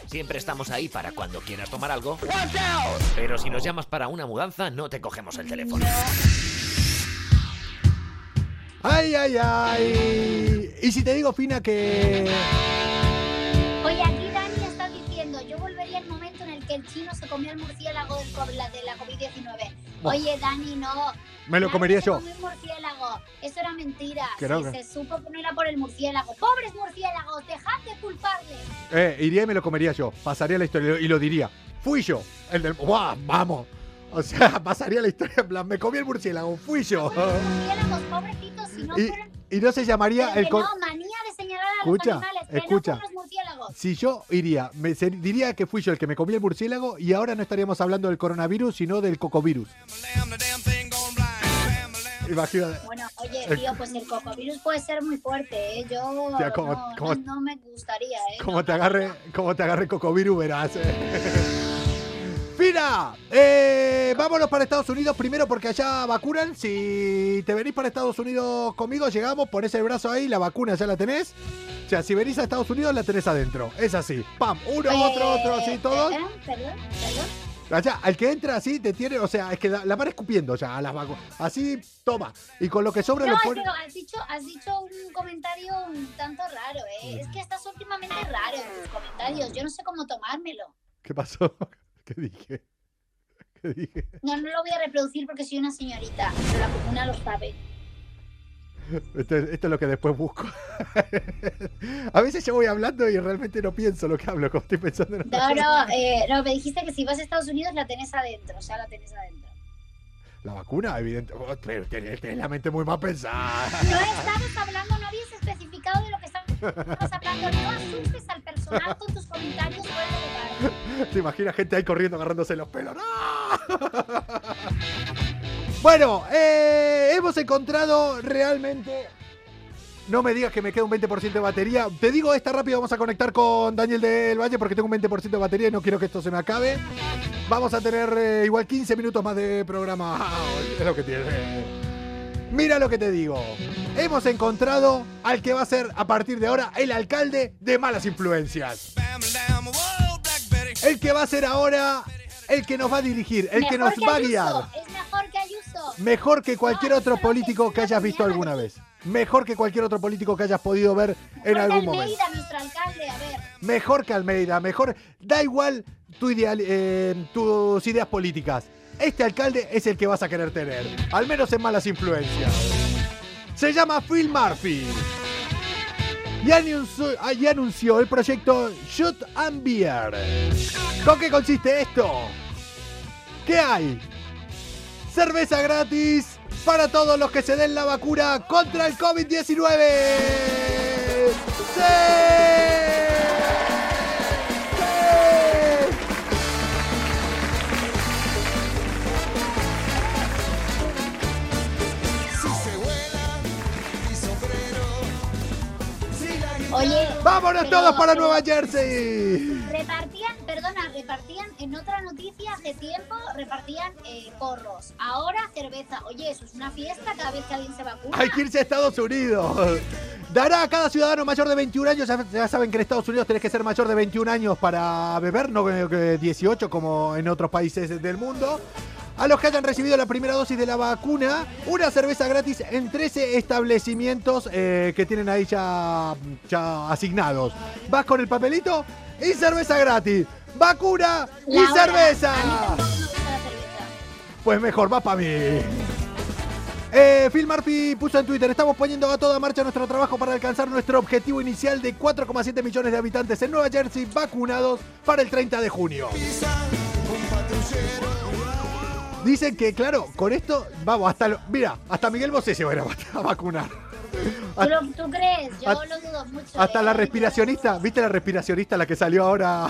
Siempre estamos ahí para cuando quieras tomar algo. Pero si nos llamas para una mudanza, no te cogemos el teléfono. ¡Ay, ay, ay! Y si te digo, Fina, que... Oye, aquí Dani está diciendo, yo volvería al momento en el que el chino se comió el murciélago del de la COVID-19. Buah. Oye, Dani, no. Me lo Nadie comería se yo. comió murciélago. Eso era mentira. Se, que- se supo que no era por el murciélago. ¡Pobres murciélagos! ¡Dejad de culparles! Eh, iría y me lo comería yo. Pasaría la historia y lo diría. Fui yo. El del... ¡Guau! ¡Vamos! O sea, pasaría la historia en plan, me comí el murciélago, fui yo. Murciélagos, pobrecitos, si no Y, y no se llamaría Pero el... que no, manía de señalar a Escucha, los animales. Que escucha. no son los murciélagos. Si yo iría, me diría que fui yo el que me comí el murciélago y ahora no estaríamos hablando del coronavirus, sino del cocovirus. Imagínate. Bueno, oye, tío, pues el cocovirus puede ser muy fuerte, ¿eh? Yo Tía, ¿cómo- no, cómo- no- no me gustaría, ¿eh? Como te agarre, como te agarre cocovirus, verás. eh. Fina, eh, vámonos para Estados Unidos primero porque allá vacunan. Si te venís para Estados Unidos conmigo, llegamos, pones el brazo ahí, la vacuna ya la tenés. O sea, si venís a Estados Unidos, la tenés adentro. Es así. Pam, uno, Oye, otro, otro, así, todos. Perdón, perdón. Allá, al que entra así, te tiene, o sea, es que la, la van escupiendo ya a las vacunas. Así, toma. Y con lo que sobra No, lo pone. que has dicho, has dicho un comentario un tanto raro, ¿eh? Es que estás últimamente raro en tus comentarios. Yo no sé cómo tomármelo. ¿Qué pasó? ¿Qué dije? ¿Qué dije? No, no lo voy a reproducir porque soy una señorita, pero la comuna lo sabe. Esto, es- esto es lo que después busco. a veces yo voy hablando y realmente no pienso lo que hablo, como estoy pensando en No, cosa. no, eh, no, me dijiste que si vas a Estados Unidos la tenés adentro, o sea, la tenés adentro. La vacuna, evidente. oh, tenés la mente muy mal pensada. No estabas hablando, no habías especificado de lo hablando. No asustes al personal con tus comentarios. ¿Te imaginas gente ahí corriendo agarrándose los pelos? ¡No! bueno, eh, hemos encontrado realmente. No me digas que me queda un 20% de batería. Te digo esta rápido, vamos a conectar con Daniel del Valle porque tengo un 20% de batería y no quiero que esto se me acabe. Vamos a tener eh, igual 15 minutos más de programa. Es lo que tiene. Mira lo que te digo. Hemos encontrado al que va a ser a partir de ahora el alcalde de malas influencias. El que va a ser ahora el que nos va a dirigir, el que Mejor nos va a guiar. Es mejor que Ayuso. Mejor que cualquier No, otro político que hayas visto alguna vez. Mejor que cualquier otro político que hayas podido ver en Mejor que algún momento. Almeida, nuestro alcalde, a ver. Mejor que Almeida, mejor. Da igual tu ideal, eh, tus ideas políticas. Este alcalde es el que vas a querer tener. Al menos en malas influencias. Se llama Phil Murphy. Y anunció, anunció el proyecto Shoot and Beer. ¿Con qué consiste esto? ¿Qué hay? Cerveza gratis para todos los que se den la vacuna contra el COVID-19. ¡Sí! Oye. ¡Vámonos pero- todos para Nueva Jersey! Repartían, perdona, repartían en otra noticia hace tiempo, repartían eh, porros. Ahora cerveza. Oye, eso es una fiesta cada vez que alguien se vacuna. Hay que irse a Estados Unidos. Dará a cada ciudadano mayor de 21 años. Ya, ya saben que en Estados Unidos tenés que ser mayor de 21 años para beber, no que que 18 como en otros países del mundo. A los que hayan recibido la primera dosis de la vacuna, una cerveza gratis en 13 establecimientos eh, que tienen ahí ya, ya asignados. Vas con el papelito y cerveza gratis. Vacuna y La hora. cerveza. A mí tampoco me gusta la cerveza. Pues mejor, va para mí. Eh, Phil Murphy puso en Twitter, estamos poniendo a toda marcha nuestro trabajo para alcanzar nuestro objetivo inicial de 4,7 millones de habitantes en Nueva Jersey vacunados para el 30 de junio. Dicen que, claro, con esto, vamos, hasta, lo- mira, hasta Miguel Bosé se va a ir a- vacunar. ¿Tú, crees? Yo hasta- lo dudo mucho. Hasta ¿eh? la respiracionista, ¿viste la respiracionista, la que salió ahora?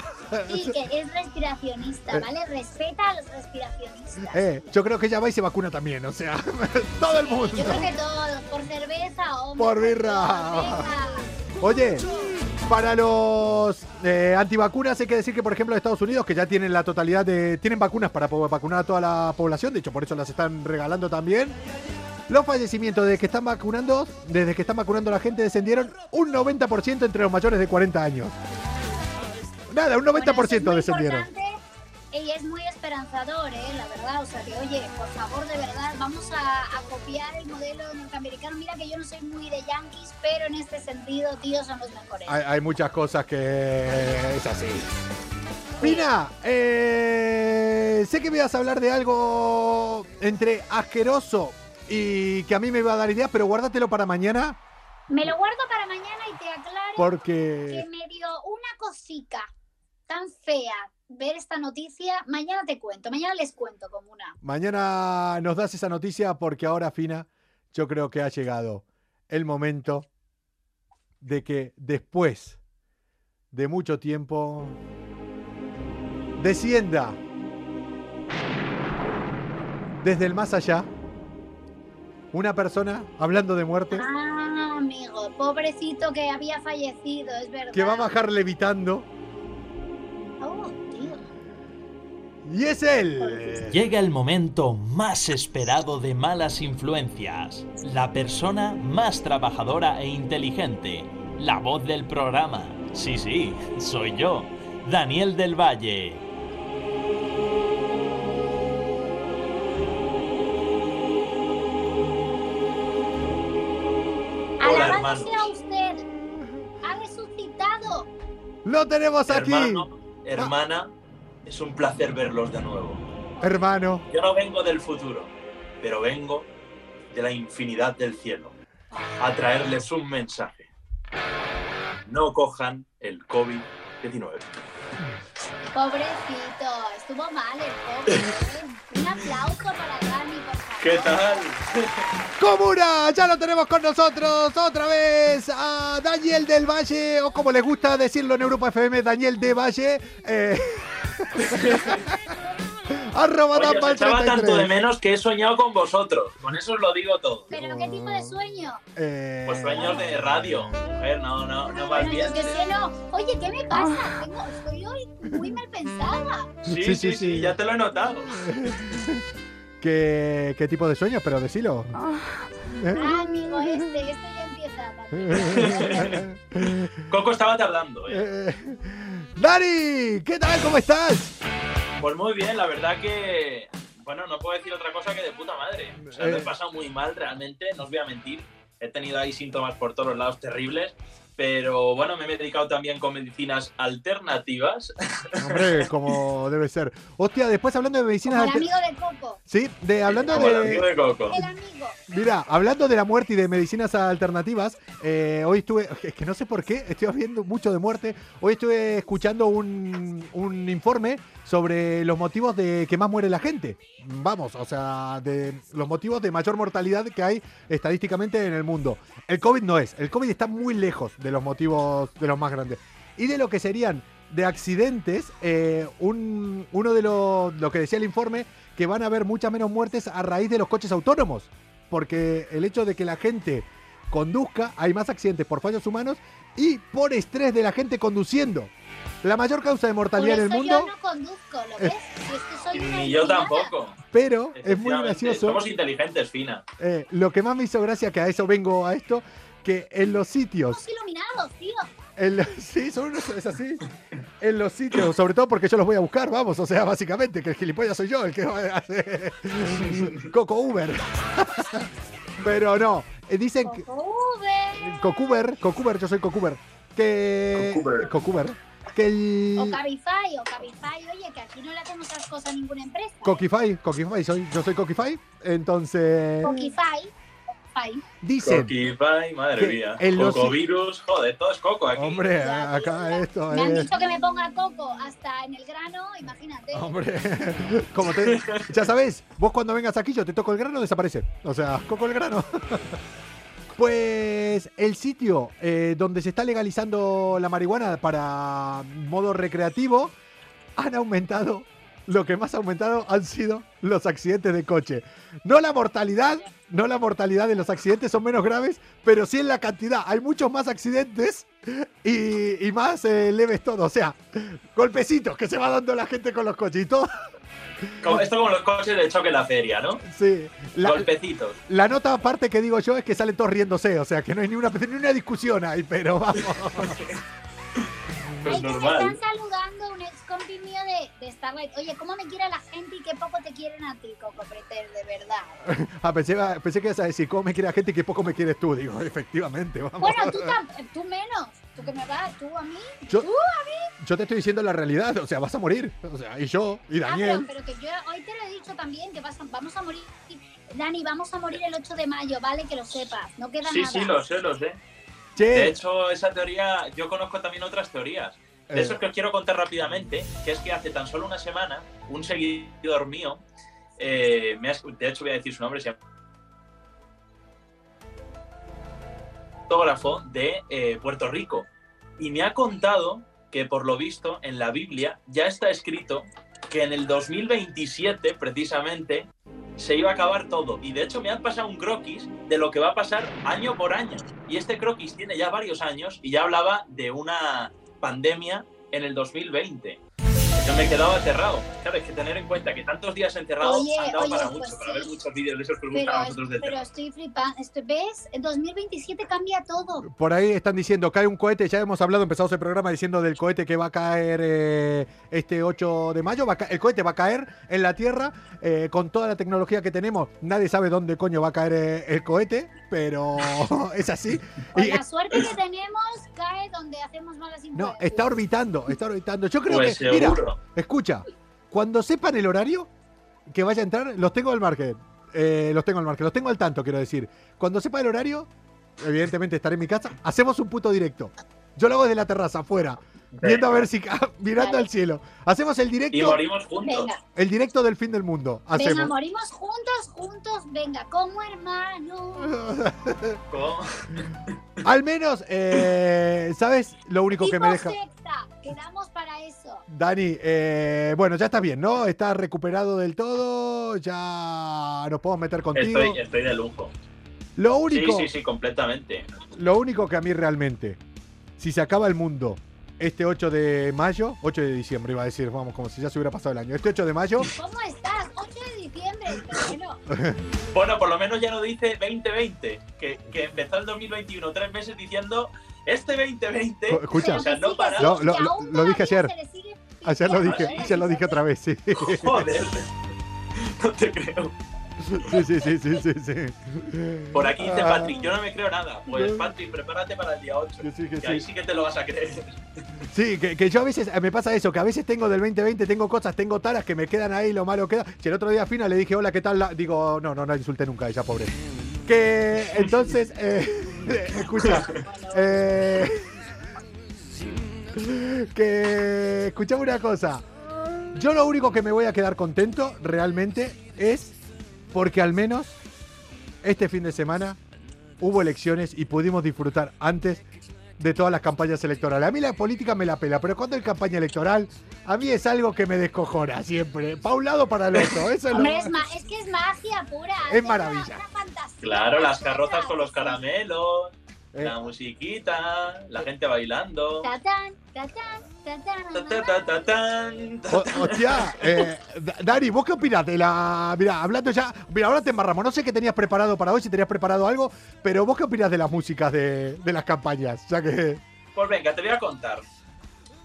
Sí, que es respiracionista, Eh. ¿vale? Respeta a los respiracionistas. Eh, yo creo que ella va y se vacuna también, o sea, todo el mundo. Yo creo que todos, por cerveza o Por birra. Oye, para los eh, antivacunas hay que decir que, por ejemplo, Estados Unidos, que ya tienen la totalidad de... Tienen vacunas para vacunar a toda la población, de hecho por eso las están regalando también. Los fallecimientos desde que están vacunando, desde que están vacunando a la gente, descendieron un 90% entre los mayores de 40 años. Nada, un 90% descendieron. Y es muy esperanzador, ¿eh? La verdad. O sea que, oye, por favor, de verdad, vamos a, a copiar el modelo norteamericano. Mira que yo no soy muy de yankees, pero en este sentido, tíos, son los mejores. Hay, hay muchas cosas que es así. Pina, eh, sé que me ibas a hablar de algo entre asqueroso y que a mí me iba a dar ideas, pero guárdatelo para mañana Me lo guardo para mañana y te aclaro porque... que me dio una cosica tan fea ver esta noticia. Mañana te cuento, mañana les cuento como una. Mañana nos das esa noticia porque ahora, Fina, yo creo que ha llegado el momento de que después de mucho tiempo descienda desde el más allá una persona hablando de muerte Ah, amigo, pobrecito que había fallecido, es verdad. que va a bajar levitando y es él. Llega el momento más esperado de malas influencias. La persona más trabajadora e inteligente. La voz del programa. Sí, sí, soy yo, Daniel del Valle. Alabado sea usted. Ha resucitado. Lo tenemos aquí, Hermano, hermana, es un placer verlos de nuevo. hermano. Yo no vengo del futuro, pero vengo de la infinidad del cielo a traerles un mensaje. No cojan el COVID-19. Pobrecito, estuvo mal el pobre. ¿eh? Un aplauso para Dani, por favor. ¿Qué tal? Comuna, ya lo tenemos con nosotros otra vez a Daniel del Valle, o como le gusta decirlo en Europa FM, Daniel de Valle. Eh, arroba Oye, os echaba tanto 33. de menos que he soñado con vosotros. Con eso os lo digo todo. ¿Pero qué tipo de sueño? Eh, Pues sueños de radio. Mujer, no, no, no más bien. Oye, ¿qué me pasa? Tengo, estoy hoy muy mal pensada. Sí, Sí, sí, sí, sí, sí. ya te lo he notado. ¿Qué, qué tipo de sueños? Pero decilo. ¿Eh? Ah, amigo, este, este ya empieza. Coco estaba tardando, ¿eh? Eh, Dani, ¿qué tal? ¿Cómo estás? Pues muy bien, la verdad que. Bueno, no puedo decir otra cosa que de puta madre. O sea, lo he Eh. pasado muy mal realmente, no os voy a mentir. He tenido ahí síntomas por todos los lados terribles. Pero bueno, me he medicado también con medicinas alternativas. Hombre, como debe ser. Hostia, después hablando de medicinas... Como el amigo de Coco. Sí, de, hablando Como el de... amigo de Coco. El amigo. Mira, hablando de la muerte y de medicinas alternativas, eh, hoy estuve, es que no sé por qué, estoy viendo mucho de muerte, hoy estuve escuchando un, un informe sobre los motivos de que más muere la gente. Vamos, o sea, de los motivos de mayor mortalidad que hay estadísticamente en el mundo. El COVID no es, el COVID está muy lejos de los motivos de los más grandes. Y de lo que serían de accidentes, eh, un- uno de los, lo que decía el informe, que van a haber muchas menos muertes a raíz de los coches autónomos porque el hecho de que la gente conduzca, hay más accidentes por fallos humanos y por estrés de la gente conduciendo. La mayor causa de Por mortalidad en el eso mundo, yo no conduzco, ¿lo ves? Si es que soy una Ni yo tampoco. pero es muy gracioso. Somos inteligentes, Fina. eh, lo que más me hizo gracia, que a eso vengo a esto, que en los sitios, iluminados, tío. en los- sí, son unos, es así, en los sitios, sobre todo porque yo los voy a buscar, vamos, o sea, básicamente, que el gilipollas soy yo el que va a hacer Coco Uber. pero no, eh, dicen que... Uber. Cocuber, Cocuber, yo soy Cocuber. Que. Cocuber. Cocuber. Que el. O Cabify, o Cabify. Oye, que aquí no le hacemos esas cosas a ninguna empresa. Coquify, Coquify, soy, yo soy Coquify. Entonces. Coquify. Coquify. Dicen. Coquify, madre mía. los- Cocovirus, joder, todo es coco aquí. Hombre, Ya, acá esto Me han dicho que me ponga coco hasta en el grano, imagínate. Hombre, como te. Ya sabes, vos cuando vengas aquí yo te toco el grano, desaparece. O sea, coco el grano. Pues el sitio eh, donde se está legalizando la marihuana para modo recreativo han aumentado. Lo que más ha aumentado han sido los accidentes de coche. No la mortalidad, no la mortalidad de los accidentes son menos graves, pero sí en la cantidad. Hay muchos más accidentes y, y más eh, leves todo. O sea, golpecitos que se va dando la gente con los coches y todo. Como- esto como los coches de choque en la feria, ¿no? Sí. La, Golpecitos. la nota aparte que digo yo es que salen todos riéndose, o sea que no hay ni una, ni una discusión ahí, pero vamos. Pues Ay, que me normal. están saludando un ex compi mío de Starlight. Oye, ¿cómo me quiere la gente y qué poco te quieren a ti, Coco Pretel, de verdad? Ah, pensé, pensé que ibas a decir cómo me quiere la gente y qué poco me quieres tú. Digo, efectivamente, vamos. Bueno, tú, menos. Tú que me vas, tú a mí. Yo- Tú a mí. Yo te estoy diciendo la realidad, o sea, vas a morir. O sea, y yo, y Ah, Daniel. pero, pero que yo hoy te lo he dicho también, que vas a- vamos a morir. Dani, vamos a morir el 8 de mayo, ¿vale? Que lo sepas. No queda Sí, nada. sí, lo sé, lo sé. De hecho, esa teoría, yo conozco también otras teorías. De Eh. eso es que os quiero contar rápidamente, que es que hace tan solo una semana, un seguidor mío, eh, me ha- de hecho voy a decir su nombre, se llama fotógrafo de eh, Puerto Rico, y me ha contado que por lo visto en la Biblia ya está escrito que en el 2027 precisamente se iba a acabar todo. Y de hecho me han pasado un croquis de lo que va a pasar año por año. Y este croquis tiene ya varios años y ya hablaba de una pandemia en el 2020. Yo me he quedado aterrado. Claro, hay que tener en cuenta que tantos días encerrados Oye, han dado oye, para pues mucho, para sí. ver muchos vídeos de esos que Pero, a vosotros de pero estoy flipando. Esto- ¿Ves? En 2027 cambia todo. Por ahí están diciendo, cae un cohete, ya hemos hablado, empezamos el programa diciendo del cohete que va a caer eh, este 8 de mayo, va el cohete va a caer en la Tierra, eh, con toda la tecnología que tenemos, nadie sabe dónde coño va a caer eh, el cohete, pero es así. Con Y, la suerte que tenemos, cae donde hacemos malas no, está orbitando, está orbitando. Yo creo Pues que, mira, seguro. escucha, cuando sepan el horario que vaya a entrar, los tengo al margen, eh, los tengo al margen, los tengo al tanto, quiero decir. Cuando sepa el horario, evidentemente estaré en mi casa, hacemos un puto directo. Yo lo hago desde la terraza, afuera, viendo a ver si mirando Vale. al cielo. Hacemos el Y directo, morimos juntos. Venga, el directo del fin del mundo. venga, Hacemos. morimos juntos, juntos, venga, como hermanos. ¿Cómo? Al menos, eh, ¿sabes? Lo único que me deja. secta, quedamos para eso. Dani, eh, bueno, ya está bien, ¿no? Está recuperado del todo, ya nos podemos meter contigo. Estoy, estoy de lujo. Lo Sí, único, sí, sí, completamente. lo único que a mí realmente, si se acaba el mundo este 8 de mayo, 8 de diciembre iba a decir, vamos, como si ya se hubiera pasado el año. Este 8 de mayo, ¿Cómo estás? 8 de diciembre, bueno. Bueno, por lo menos ya no dice 2020, que, que empezó el 2021 tres meses diciendo este 2020. Co- escucha. O sea, no para. Lo- sí, lo- lo- lo dije ayer. Ayer lo dije, ayer lo dije otra vez, sí. Joder. No te creo. Sí, sí, sí, sí, sí, sí. Por aquí dice Ah. Patrick, yo no me creo nada. Pues Patrick, prepárate para el día 8. Que, ahí sí que te lo vas a creer. Sí, que, que yo a veces me pasa eso, que a veces tengo del 2020, tengo cosas, tengo taras que me quedan ahí, lo malo queda. Si el otro día a Fina le dije, hola, ¿qué tal? La-?" Digo, no, no, no insulté nunca a ella, pobre. Que entonces, eh, escucha, eh, que escuchame una cosa. Yo lo único que me voy a quedar contento realmente es porque al menos este fin de semana hubo elecciones y pudimos disfrutar antes de todas las campañas electorales. A mí la política me la pela, pero cuando hay campaña electoral, a mí es algo que me descojona siempre. Para un lado, para el otro. Eso es, lo- Hombre, es, ma- es que es magia pura. es maravilla. Claro, las carrozas con los caramelos, Eh. la musiquita, la gente bailando. Tatán, tatán, tatán. O- hostia, eh, Da- Dari, ¿vos qué opinás de la. Mira, hablando ya. Mira, ahora te embarramos. No sé qué tenías preparado para hoy, si tenías preparado algo, pero ¿vos qué opinás de las músicas de, de las campañas? Ya que. Pues venga, te voy a contar.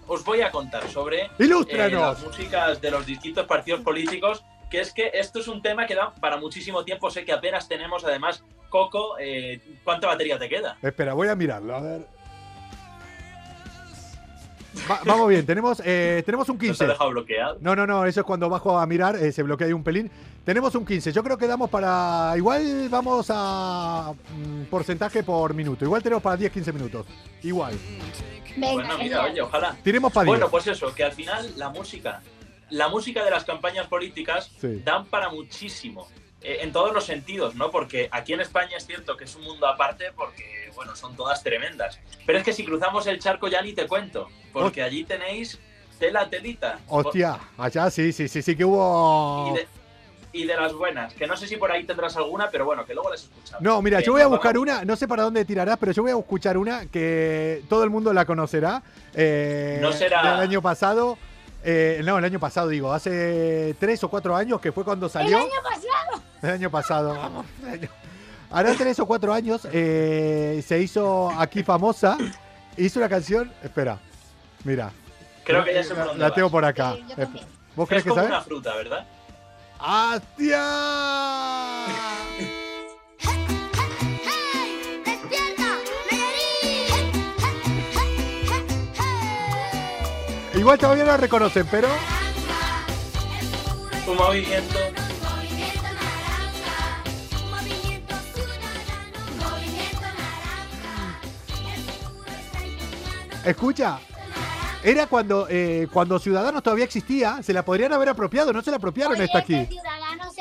Os voy a contar sobre eh, las músicas de los distintos partidos políticos, que es que esto es un tema que da para muchísimo tiempo. Sé que apenas tenemos, además, Coco, eh, ¿cuánta batería te queda? Espera, voy a mirarlo, a ver. Va- vamos bien, tenemos, eh, tenemos un ¿No te 15. ha dejado bloqueado? No, no, no, eso es cuando bajo a mirar, eh, se bloquea ahí un pelín. Tenemos un 15, yo creo que damos para... Igual vamos a mm, porcentaje por minuto, igual tenemos para 10-15 minutos. Igual. Venga, Bueno, mira, oye, ojalá. Tiremos para 10. Bueno, pues eso, que al final la música, la música de las campañas políticas Sí. dan para muchísimo. eh, en todos los sentidos, ¿no? Porque aquí en España es cierto que es un mundo aparte porque, bueno, son todas tremendas. Pero es que si cruzamos el charco ya ni te cuento, porque allí tenéis tela telita. Hostia, allá sí, sí, sí, sí que hubo... Y de, y de las buenas, que no sé si por ahí tendrás alguna, pero bueno, que luego las escuchamos. No, mira, yo voy a buscar una, no sé para dónde tirarás, pero yo voy a escuchar una que todo el mundo la conocerá. eh, No será- Del año pasado. Eh, no, el año pasado digo, hace tres o cuatro años que fue cuando El salió. año pasado. El año pasado, vamos. el Hará tres o cuatro años eh, se hizo aquí famosa. Hizo una canción. Espera, mira. Creo que ya por La, la tengo por acá. Sí, yo también. ¿Vos Es crees que como sabes? una fruta, ¿verdad? ¡Hostia! Igual todavía no la reconocen, pero. Un movimiento. Escucha. Era cuando, eh, cuando Ciudadanos todavía existía, se la podrían haber apropiado, no se la apropiaron Oye, esta aquí. que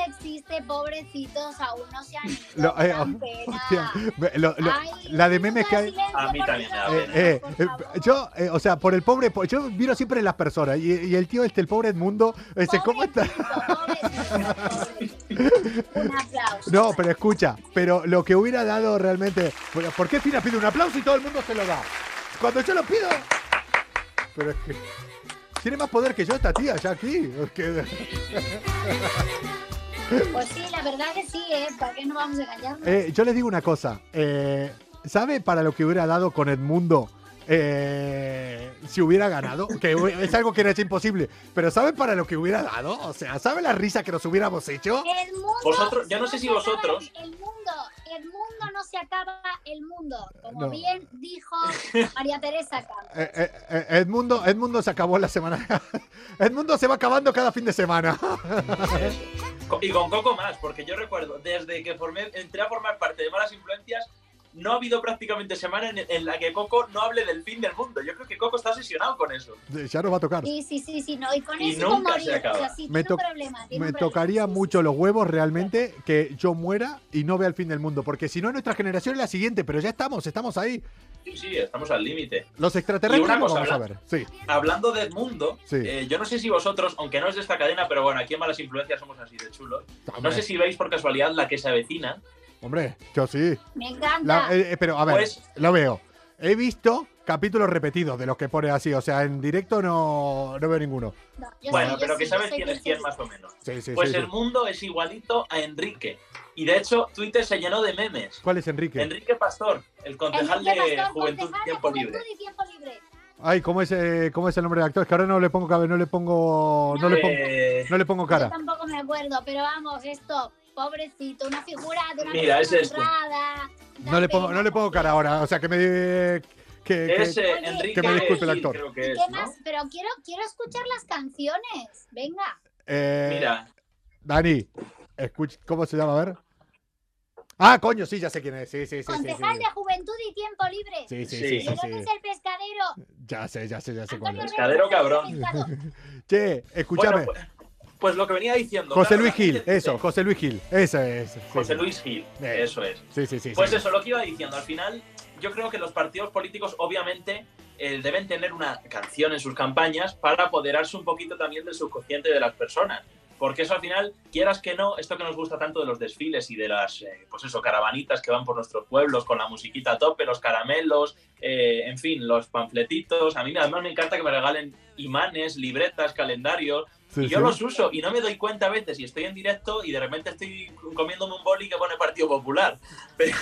Existe, pobrecitos, aún no se han ido. Eh, hostia, lo- lo- Ay, la de memes que hay. silencio, A mí también me da Dios. pena. Eh, eh, yo, eh, o sea, por el pobre, po- yo miro siempre las personas y, y el tío este, el pobre Edmundo, dice, ¿cómo está? Un aplauso. No, pero escucha, pero lo que hubiera dado realmente, ¿por qué Fina pide un aplauso y todo el mundo se lo da? Cuando yo lo pido, pero es que tiene más poder que yo esta tía ya aquí. Pues sí, la verdad que sí, ¿eh? ¿Para qué no vamos a engañarnos? Eh, yo les digo una cosa, eh, ¿sabe para lo que hubiera dado con Edmundo? eh, si hubiera ganado, que es algo que era imposible, pero ¿sabe para lo que hubiera dado? O sea, ¿sabe la risa que nos hubiéramos hecho? El mundo. Vosotros, yo no sé si se acaba vosotros- El mundo, el mundo no se acaba, el mundo. Como No. bien dijo María Teresa Campos. Eh, eh, eh, Edmundo, Edmundo se acabó la semana. Edmundo se va acabando cada fin de semana. Y con Coco más, porque yo recuerdo, desde que formé, entré a formar parte de Malas Influencias, no ha habido prácticamente semana en, en la que Coco no hable del fin del mundo. Yo creo que Coco está obsesionado con eso. ya nos va a tocar. Sí, sí, sí, sí, no. Y con Y eso nunca se morir. acaba. O sea, sí, Me to- problema. Me problema. tocaría mucho los huevos realmente que yo muera y no vea el fin del mundo, porque si no nuestra generación es la siguiente, pero ya estamos, estamos ahí. Sí, sí, estamos al límite. Los extraterrestres una lo cosa, vamos a ver. Sí. Hablando de Edmundo, Sí. eh, yo no sé si vosotros, aunque no es de esta cadena, pero bueno, aquí en Malas Influencias somos así de chulos. No sé si veis por casualidad la que se avecina. Hombre, yo sí. Me encanta. La- eh, eh, pero a ver, Pues- lo veo. He visto capítulos repetidos de los que pone así, o sea, en directo no, no veo ninguno. No, bueno, pero que sí, sabes quién es quién más o menos. Sí, sí, Pues sí, el sí. mundo es igualito a Enrique. Y de hecho, Twitter se llenó de memes. ¿Cuál es Enrique? Enrique Pastor, el concejal Enrique de Pastor, Juventud concejal de Tiempo Juventud Libre. y Tiempo Libre. Ay, ¿cómo es, eh, ¿cómo es el nombre del actor? Es que ahora no le pongo cabe- no le pongo, no le pongo, Eh, no le pongo Yo cara. tampoco me acuerdo, pero vamos, esto, pobrecito, una figura de una Mira, persona es este. honrada. No le pongo, no le pongo cara ahora. O sea, que me que, que- Es eh, Oye, Enrique que me disculpe el actor. creo que ¿Qué es, ¿no? más? Pero quiero, quiero escuchar las canciones. Venga. eh, Mira, Dani, escuch- ¿cómo se llama? A ver. Ah, coño, sí, ya sé quién es. Sí, sí, sí, sí, Concejal sí. de Juventud y Tiempo Libre. Sí, sí, Sí. sí, ¿Y sí, de dónde sí. es el pescadero? Ya sé, ya sé, ya sé cuál es. Pescadero cabrón. Che, escúchame. Bueno, pues, pues lo que venía diciendo. José Luis Gil, eso, José Luis Gil. Ese es. sí, José. Luis Gil, Eh, eso es. Sí, sí, sí. Pues sí. eso, lo que iba diciendo, al final yo creo que los partidos políticos obviamente eh, deben tener una canción en sus campañas para apoderarse un poquito también del subconsciente de las personas. Porque eso al final, quieras que no, esto que nos gusta tanto de los desfiles y de las, eh, pues eso, caravanitas que van por nuestros pueblos con la musiquita a tope, los caramelos, eh, en fin, los panfletitos. A mí además me encanta que me regalen imanes, libretas, calendarios. Sí, y yo sí. los uso y no me doy cuenta a veces y estoy en directo y de repente estoy comiéndome un boli que pone Partido Popular. Pero,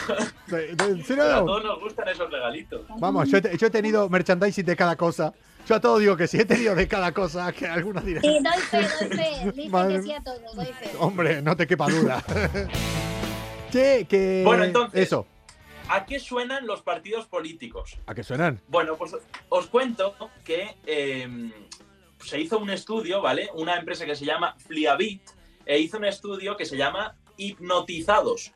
pero a todos nos gustan esos regalitos. Vamos, yo te- yo he tenido merchandising de cada cosa. Yo a todo digo que sí, he tenido de cada cosa, que algunas dirán. Sí, doy fe, doy fe. Dice Madre- que sí a todos, doy fe. Hombre, no te quepa duda. che, que. Bueno, entonces- Eso, ¿A qué suenan los partidos políticos? ¿a qué suenan? Bueno, pues os cuento que eh, se hizo un estudio, ¿vale? Una empresa que se llama Fliabit e hizo un estudio que se llama Hipnotizados.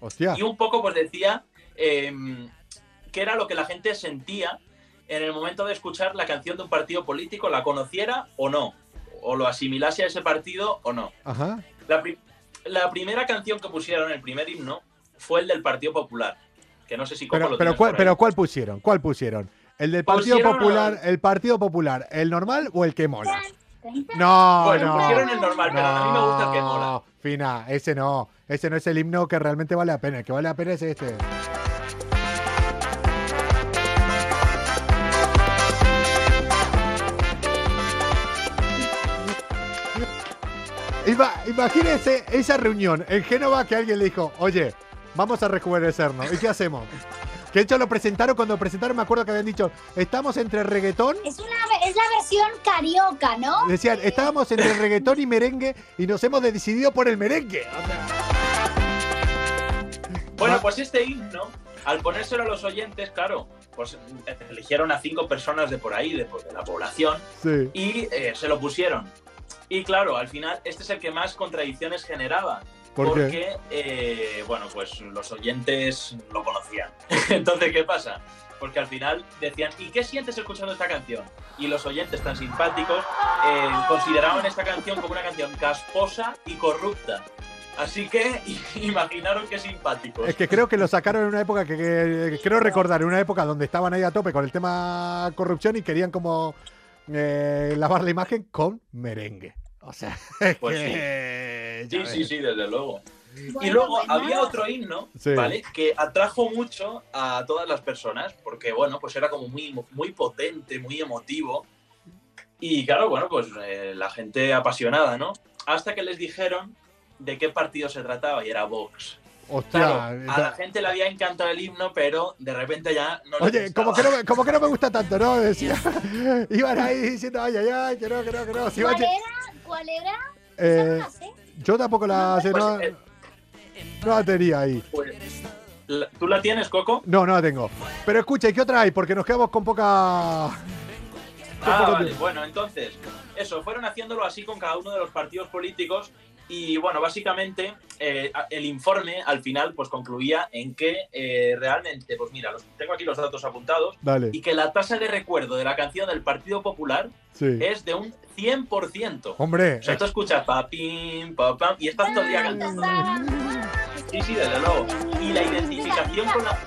Hostia. Y un poco pues decía eh, qué era lo que la gente sentía en el momento de escuchar la canción de un partido político, la conociera o no, o lo asimilase a ese partido o no. Ajá. La, pri- la primera canción que pusieron, el primer himno, fue el del Partido Popular, que no sé si Coco Pero, lo pero, ¿cuál, pero ¿cuál pusieron? ¿Cuál pusieron? ¿El del Partido Pusieron Popular, el Partido Popular, el normal o el que mola? No, Bueno, no. pusieron el normal, pero a mí me gusta el que mola. No, Fina, ese no. Ese no es el himno que realmente vale la pena. El que vale la pena es este. Ima- imagínense esa reunión en Génova que alguien le dijo, oye, vamos a rejuvenecernos. ¿Y qué hacemos? Que de hecho lo presentaron, cuando lo presentaron me acuerdo que habían dicho, estamos entre reggaetón Es, una, es la versión carioca, ¿no? Decían, estábamos entre reggaetón y merengue y nos hemos decidido por el merengue. O sea, Bueno, pues este himno, al ponérselo a los oyentes, claro, pues eligieron a cinco personas de por ahí, de, de la población, sí. y eh, se lo pusieron. Y claro, al final este es el que más contradicciones generaba. ¿Por qué? porque, eh, bueno, pues los oyentes lo conocían. Entonces, ¿qué pasa? Porque al final decían, ¿y qué sientes escuchando esta canción? Y los oyentes tan simpáticos eh, consideraban esta canción como una canción casposa y corrupta. Así que imaginaron qué simpáticos. Es que creo que lo sacaron en una época que, que- creo recordar, en una época donde estaban ahí a tope con el tema corrupción y querían como eh, lavar la imagen con merengue. O sea, es Pues que, Sí, sí, ves. sí, desde luego. y luego bueno. había otro himno, Sí. ¿vale? Que atrajo mucho a todas las personas, porque, bueno, pues era como muy, muy potente, muy emotivo. Y claro, bueno, pues eh, la gente apasionada, ¿no? Hasta que les dijeron de qué partido se trataba y era Vox. Hostia. Claro, a la gente le había encantado el himno, pero de repente ya no Oye, como que, no me, como que no me gusta tanto, ¿no? Decía, iban ahí diciendo, ay, ay, ay, que no, que no, que no. Si ¿Cuál era? ¿Cuál era? eh, yo tampoco la sé, Pues, no, eh, no la tenía ahí. pues, ¿Tú la tienes, Coco? No, no la tengo. Pero escuche, ¿qué otra hay? Porque nos quedamos con poca. Ah, vale. Bueno, entonces, eso, fueron haciéndolo así con cada uno de los partidos políticos y, bueno, básicamente eh, el informe al final pues concluía en que eh, realmente, pues mira, los, tengo aquí los datos apuntados Dale. y que la tasa de recuerdo de la canción del Partido Popular Sí. es de un 100%. Hombre, O sea, tú escuchas papim, papam y estás todo el día cantando. Sí, sí, desde luego. Y la identificación con la...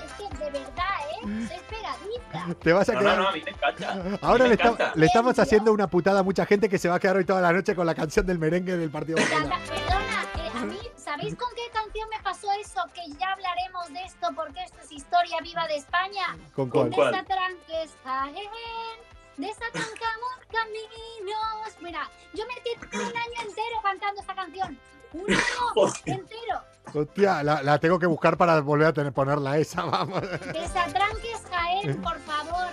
De verdad, ¿eh? Soy pegadiza. te vas a No, quedar. no, no, a mí me encanta. Ahora me le, encanta. le estamos haciendo una putada a mucha gente que se va a quedar hoy toda la noche con la canción del merengue del Partido Popular. Perdona, eh, a mí, ¿sabéis con qué canción me pasó eso? Que ya hablaremos de esto porque esto es historia viva de España. ¿Con cuál? Desatranques, Jaén, desatrancamos caminos. Mira, yo me tiré un año entero cantando esta canción. Un año entero. Hostia, la, la tengo que buscar para volver a tener, ponerla esa, vamos. Desatranques, Jaén, por favor.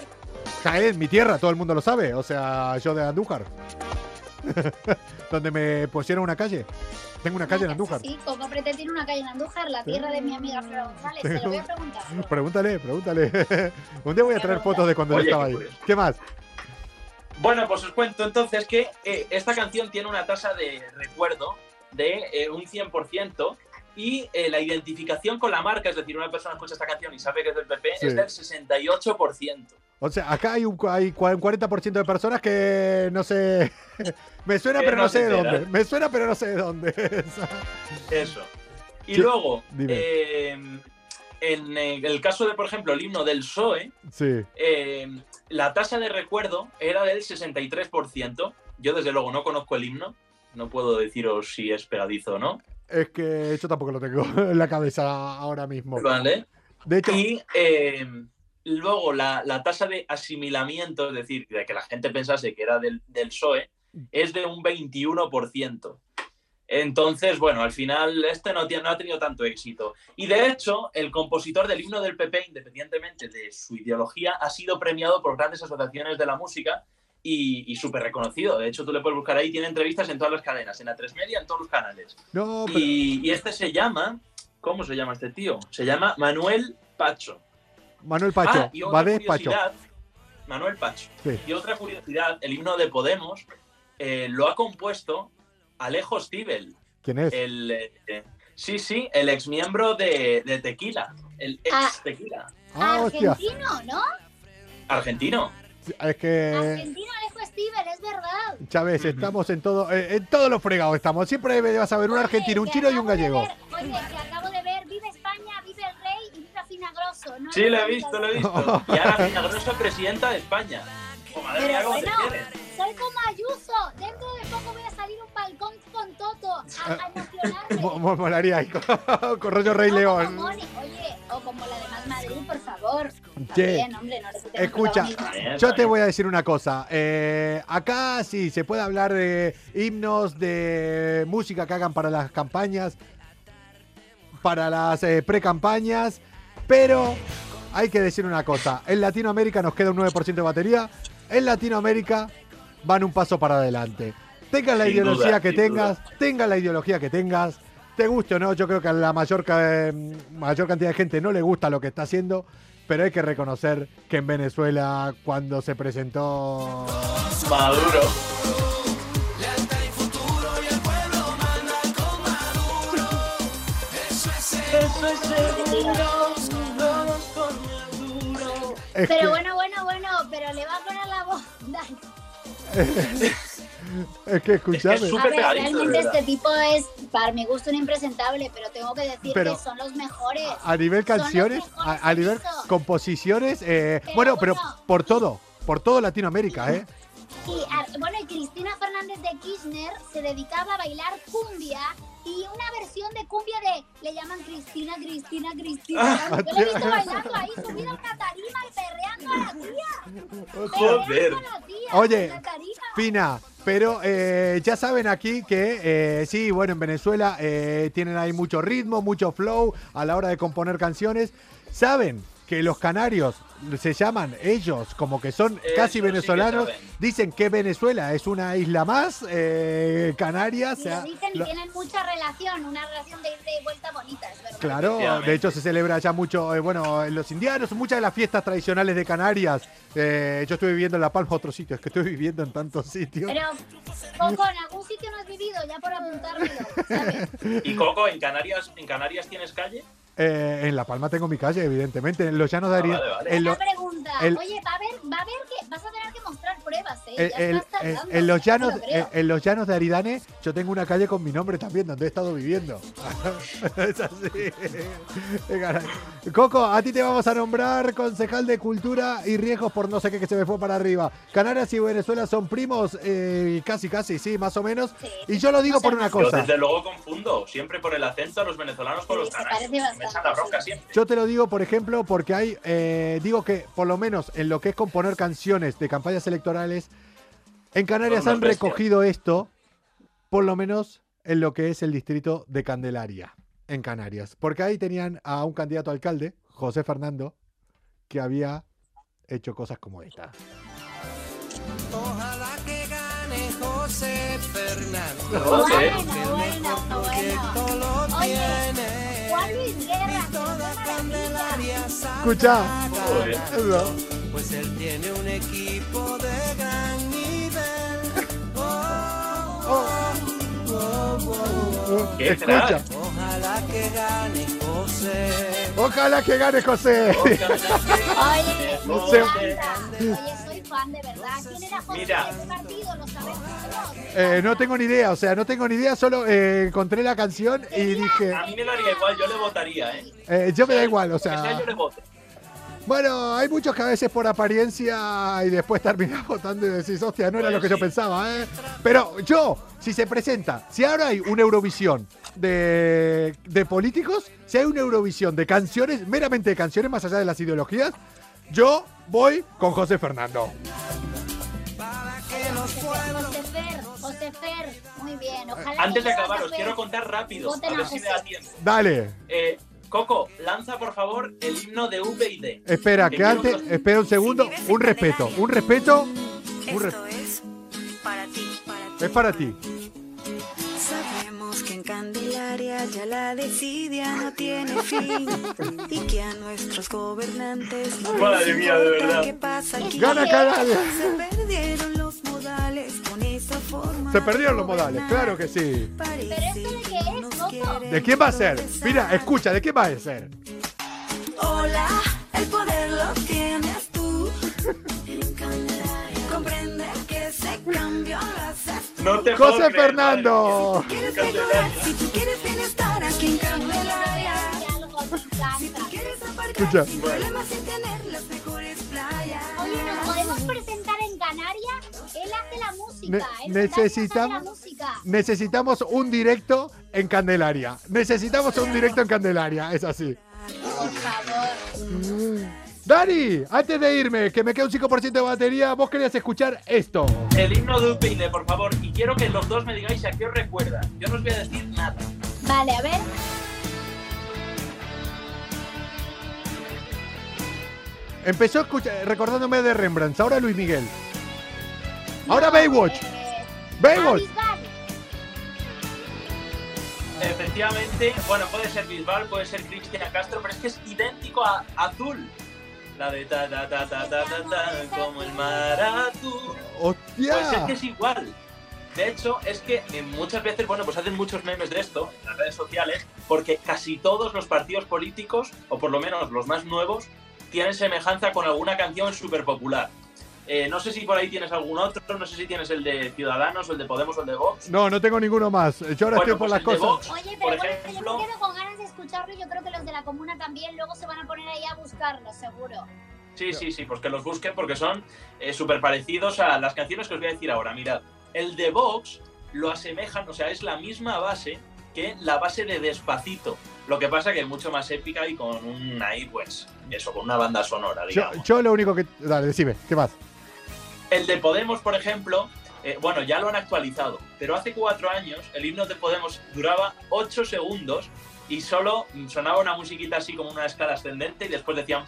Jaén, mi tierra, todo el mundo lo sabe. O sea, yo de Andújar. Donde me pusieron una calle. Tengo una calle en Andújar. Sí, Coco Pretel tiene una calle en Andújar, la tierra de mi amiga Flora González. Se lo voy a preguntar. Pregúntale, pregúntale. Un día voy a traer fotos de cuando yo Oye, estaba ahí. ¿Qué más? Bueno, pues os cuento entonces que eh, esta canción tiene una tasa de recuerdo de eh, un 100% y eh, la identificación con la marca, es decir, una persona escucha esta canción y sabe que es del PP, Sí. es del 68%. O sea, acá hay un, hay un 40% de personas que no sé. Me suena, Que pero no, no sé de dónde. Me suena, pero no sé de dónde. Eso. Y Sí, luego, eh, en el caso de, por ejemplo, el himno del PSOE, sí. eh, la tasa de recuerdo era del 63%. Yo, desde luego, no conozco el himno. No puedo deciros si es pegadizo o no. Es que yo tampoco lo tengo en la cabeza ahora mismo. Vale. De hecho, Y eh, luego la, la tasa de asimilamiento, es decir, de que la gente pensase que era del, del PSOE, es de un 21%. Entonces, bueno, al final este no, tiene- no ha tenido tanto éxito. Y de hecho, el compositor del himno del PP, independientemente de su ideología, ha sido premiado por grandes asociaciones de la música y, y súper reconocido. De hecho, tú le puedes buscar ahí, tiene entrevistas en todas las cadenas, en la 3 Media, en todos los canales. no, pero- Y, y este se llama, ¿cómo se llama este tío? Se llama Manuel Pacho. Manuel Pacho, Ah, y va otra de Pacho. curiosidad, Manuel Pacho. Sí. Y otra curiosidad, el himno de Podemos eh, lo ha compuesto Alejo Stivel. ¿Quién es? El, eh, sí, sí, el exmiembro de, de Tequila. El ex Ah. Tequila. Ah, hostia. Argentino, ¿no? Argentino. Es que, Argentino Alejo Stivel, es verdad. Chávez, estamos en todo, eh, en todos los fregados estamos. Siempre vas a ver un argentino, un chino y un gallego. ver- Oye, que acabo de ver, vive España, vive el rey y vive Finagroso. ¿no? Sí, lo he visto, lo he visto. Y ahora Finagroso, presidenta de España. Oh, madre mía, Pero cómo bueno, te soy como Ayuso. Dentro de poco voy a salir un balcón con Toto a, a emocionarme. Mo- mo- Molaría ahí con, con rollo Rey O como León. Moni, Oye, o como la de Más Madrid, por favor. Che, También, hombre, no necesitamos Escucha, yo te voy a decir una cosa. Eh, acá sí se puede hablar de himnos, de música que hagan para las campañas, para las eh, pre-campañas, pero hay que decir una cosa. En Latinoamérica nos queda un 9% de batería. En Latinoamérica van un paso para adelante. Tengas la Sin ideología duda, que tengas, tengas la ideología que tengas, te guste o no, yo creo que a la mayor, mayor cantidad de gente no le gusta lo que está haciendo, pero hay que reconocer que en Venezuela cuando se presentó... Maduro. Es Pero bueno, bueno, bueno, pero le va a poner la voz. Es que escuchame. A ver, realmente este tipo es, para mi gusto, un impresentable, pero tengo que decir Pero- que son los mejores. A nivel canciones, a, a nivel composiciones, eh, Pero bueno, pero bueno. por todo, por todo Latinoamérica, ¿eh? Y, bueno, y Cristina Fernández de Kirchner se dedicaba a bailar cumbia y una versión de cumbia de le llaman Cristina, Cristina, Cristina. Ah, Yo la he visto bailando ahí, subida a una tarima y perreando a la tía. Joder. Perreando a la tía Oye, en la tarima. Fina, pero eh, ya saben aquí que eh, sí, bueno, en Venezuela eh, tienen ahí mucho ritmo, mucho flow a la hora de componer canciones. Saben que los canarios se llaman ellos como que son Eso casi sí que venezolanos. Dicen que Venezuela es una isla más, eh, Canarias. Y se lo ha- dicen y lo- tienen mucha relación, una relación de ida y vuelta bonita, es verdad. Claro, de hecho se celebra ya mucho, eh, bueno, en los indianos, muchas de las fiestas tradicionales de Canarias. Eh, yo estuve viviendo en La Palma, otro sitio, es que estoy viviendo en tantos sitios. Pero, Coco, en algún sitio no has vivido, ya por apuntármelo, ¿sabes? Y Coco, ¿en Canarias, ¿en Canarias tienes calle? Eh, en La Palma tengo mi calle, evidentemente. En los llanos de Ah, Ari- vale, vale. lo- Una pregunta, el- oye, va a haber, va a haber que, vas a tener que mostrar pruebas, ¿eh? en, ya en- estás en- tardando, en los ya te llanos, lo en, los llanos de Aridane, yo tengo una calle con mi nombre también, donde he estado viviendo. es así. Eh. Coco, a ti te vamos a nombrar concejal de Cultura y Riesgos por no sé qué que se me fue para arriba. Canarias y Venezuela son primos, eh, casi, casi, sí, más o menos. y yo lo digo por una Yo cosa. desde luego confundo siempre por el acento a los venezolanos con los canarios. parece Me bastante, echan la bronca siempre. Yo te lo digo, por ejemplo, porque hay, eh, digo que por lo menos en lo que es componer canciones de campañas electorales, en Canarias han recogido esto, por lo menos en lo que es el distrito de Candelaria, en Canarias. Porque ahí tenían a un candidato a alcalde, José Fernando, que había hecho cosas como esta. Ojalá que gane José. Bueno, que el bueno, Oye. Juan Luis Guerra, Y toda Candelaria Escucha. Pues él tiene un equipo de gran nivel. Oh, oh, oh, oh, oh. ¿Qué Escucha. Ojalá que gane José. Ojalá que gane José. Oye, Se- me encanta. Oye, soy fan de verdad. ¿Quién era José Mira. en ese partido? ¿Lo sabes todos? Eh, no tengo ni idea, o sea, no tengo ni idea, solo eh, encontré la canción y dije, A mí me daría igual, yo le votaría, ¿eh? eh, yo me da igual, o Que sea, sea, yo le voto. Bueno, hay muchos que a veces por apariencia y después terminas votando y decís, hostia, no era lo que yo pensaba, ¿eh? Pero yo, si se presenta, si ahora hay una Eurovisión de, de políticos, si hay una Eurovisión de canciones, meramente de canciones, más allá de las ideologías, yo voy con José Fernando. José Fer, José Fer. Muy bien. Ojalá Antes de acabar, os quiero contar rápido, a ver si me da tiempo. Dale. Eh, Coco, lanza por favor el himno de VID. Espera, que quiero antes, otros- espera un segundo, un respeto, un respeto, un re- es para ti, para ti. es para ti. Sabemos que en Candelaria ya la desidia no tiene fin y que a nuestros gobernantes no Madre mía, de verdad. qué pasa aquí. Gana Canaria. Se perdieron modales con esa forma. Se perdieron los modales, claro que sí. ¿Pero esto de qué es? ¿De quién va a ser? Mira, escucha, ¿de quién va a ser? Hola, el poder lo tienes tú. Comprende que se cambió las No te José creer, Fernando. quieres mejorar, si tú quieres bienestar aquí en Candelaria. Si tú quieres aparcar Escucha. sin problemas sin tener las mejores playas. Oye, nos podemos presentar Él hace la música. Ne- él necesitamos- la música. Necesitamos un directo en Candelaria. Necesitamos un directo en Candelaria, es así. Por favor. Dani, antes de irme, que me queda un 5% de batería, vos querías escuchar esto. El himno de VID, por favor. Y quiero que los dos me digáis a qué os recuerda. Yo no os voy a decir nada. Vale, a ver. Empezó escucha- recordándome de Rembrandt, ahora Luis Miguel. Ahora Baywatch. eh, Baywatch. Efectivamente, bueno, puede ser Bisbal, puede ser Cristian Castro, pero es que es idéntico a Azul. La de ta ta ta ta ta ta, ta como el mar azul. ¡Hostia! Pues es que es igual. De hecho, es que eh, muchas veces, bueno, pues hacen muchos memes de esto en las redes sociales, porque casi todos los partidos políticos, o por lo menos los más nuevos, tienen semejanza con alguna canción súper popular. Eh, no sé si por ahí tienes algún otro, no sé si tienes el de Ciudadanos, o el de Podemos o el de Vox. No, no tengo ninguno más. Yo ahora Bueno, estoy por pues las cosas. Vox, Oye, pero por bueno, ejemplo, yo me quedo con ganas de escucharlo y yo creo que los de la comuna también luego se van a poner ahí a buscarlo, seguro. Sí, sí, sí, pues que los busquen porque son eh, súper parecidos a las canciones que os voy a decir ahora. Mirad, el de Vox lo asemejan, o sea, es la misma base que la base de Despacito. Lo que pasa que es mucho más épica y con un ahí, pues, eso, con una banda sonora, Yo, digamos. yo lo único que. Dale, decime, ¿qué más? El de Podemos, por ejemplo, eh, bueno, ya lo han actualizado, pero hace cuatro años el himno de Podemos duraba ocho segundos y solo sonaba una musiquita así como una escala ascendente y después decían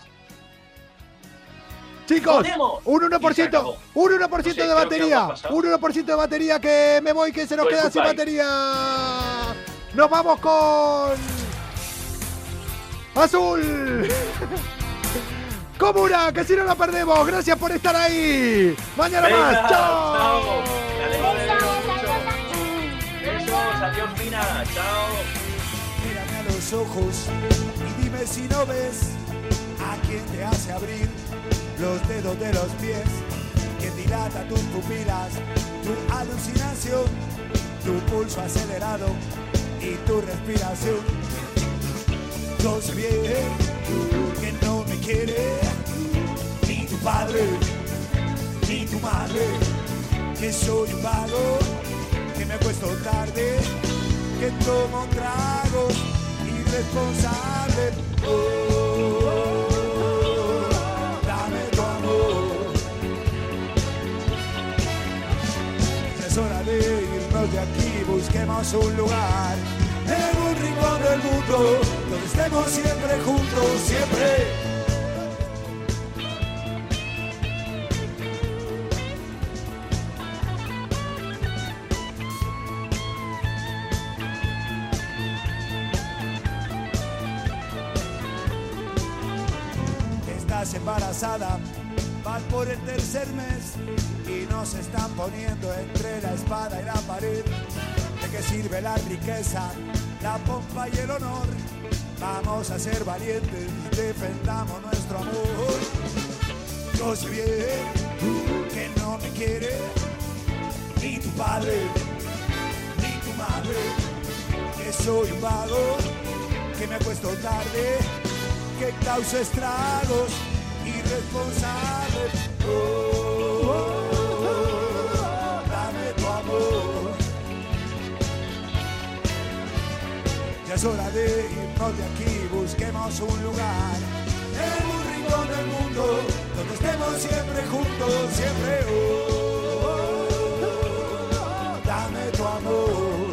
Chicos, Podemos. un Y se 1%, acabó. un 1% No sé, de batería, un 1% de batería que me voy, que se nos Pues queda sin batería. Nos vamos con Azul. Comuna, que si no la perdemos, gracias por estar ahí. Mañana Venga, más, chao. chao. Besos, adiós, Fina, chao. Mírame a los ojos y dime si no ves a quien te hace abrir los dedos de los pies, que dilata tus pupilas, tu alucinación, tu pulso acelerado y tu respiración. Yo sé bien quiere ni tu padre ni tu madre, que soy un vago, que me acuesto tarde, que tomo tragos irresponsable. Oh, dame tu amor. Es hora de irnos de aquí, busquemos un lugar en un rincón del mundo donde estemos siempre juntos, siempre. Embarazada, vas por el tercer mes y nos están poniendo entre la espada y la pared. ¿De qué sirve la riqueza, la pompa y el honor? Vamos a ser valientes, defendamos nuestro amor. Yo sé bien que no me quiere ni tu padre ni tu madre, que soy un vago, que me acuesto tarde, que causa estragos, irresponsable. Oh, dame tu amor. Ya es hora de irnos de aquí, busquemos un lugar en un rincón del mundo donde estemos siempre juntos, siempre. oh, dame tu amor.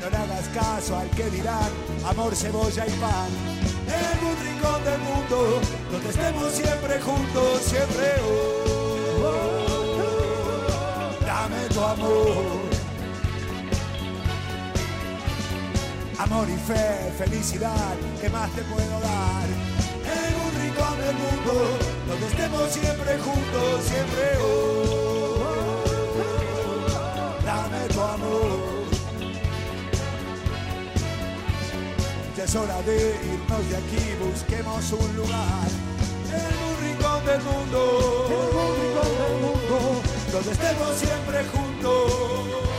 No le hagas caso al que dirán amor, cebolla y pan. En un rincón del mundo donde estemos siempre juntos, siempre. oh, dame tu amor. Amor y fe, felicidad, ¿qué más te puedo dar? En un rincón del mundo, donde estemos siempre juntos, siempre oh, dame tu amor. Es hora de irnos de aquí, busquemos un lugar. En un rincón del mundo, en un rincón del mundo, donde estemos siempre juntos.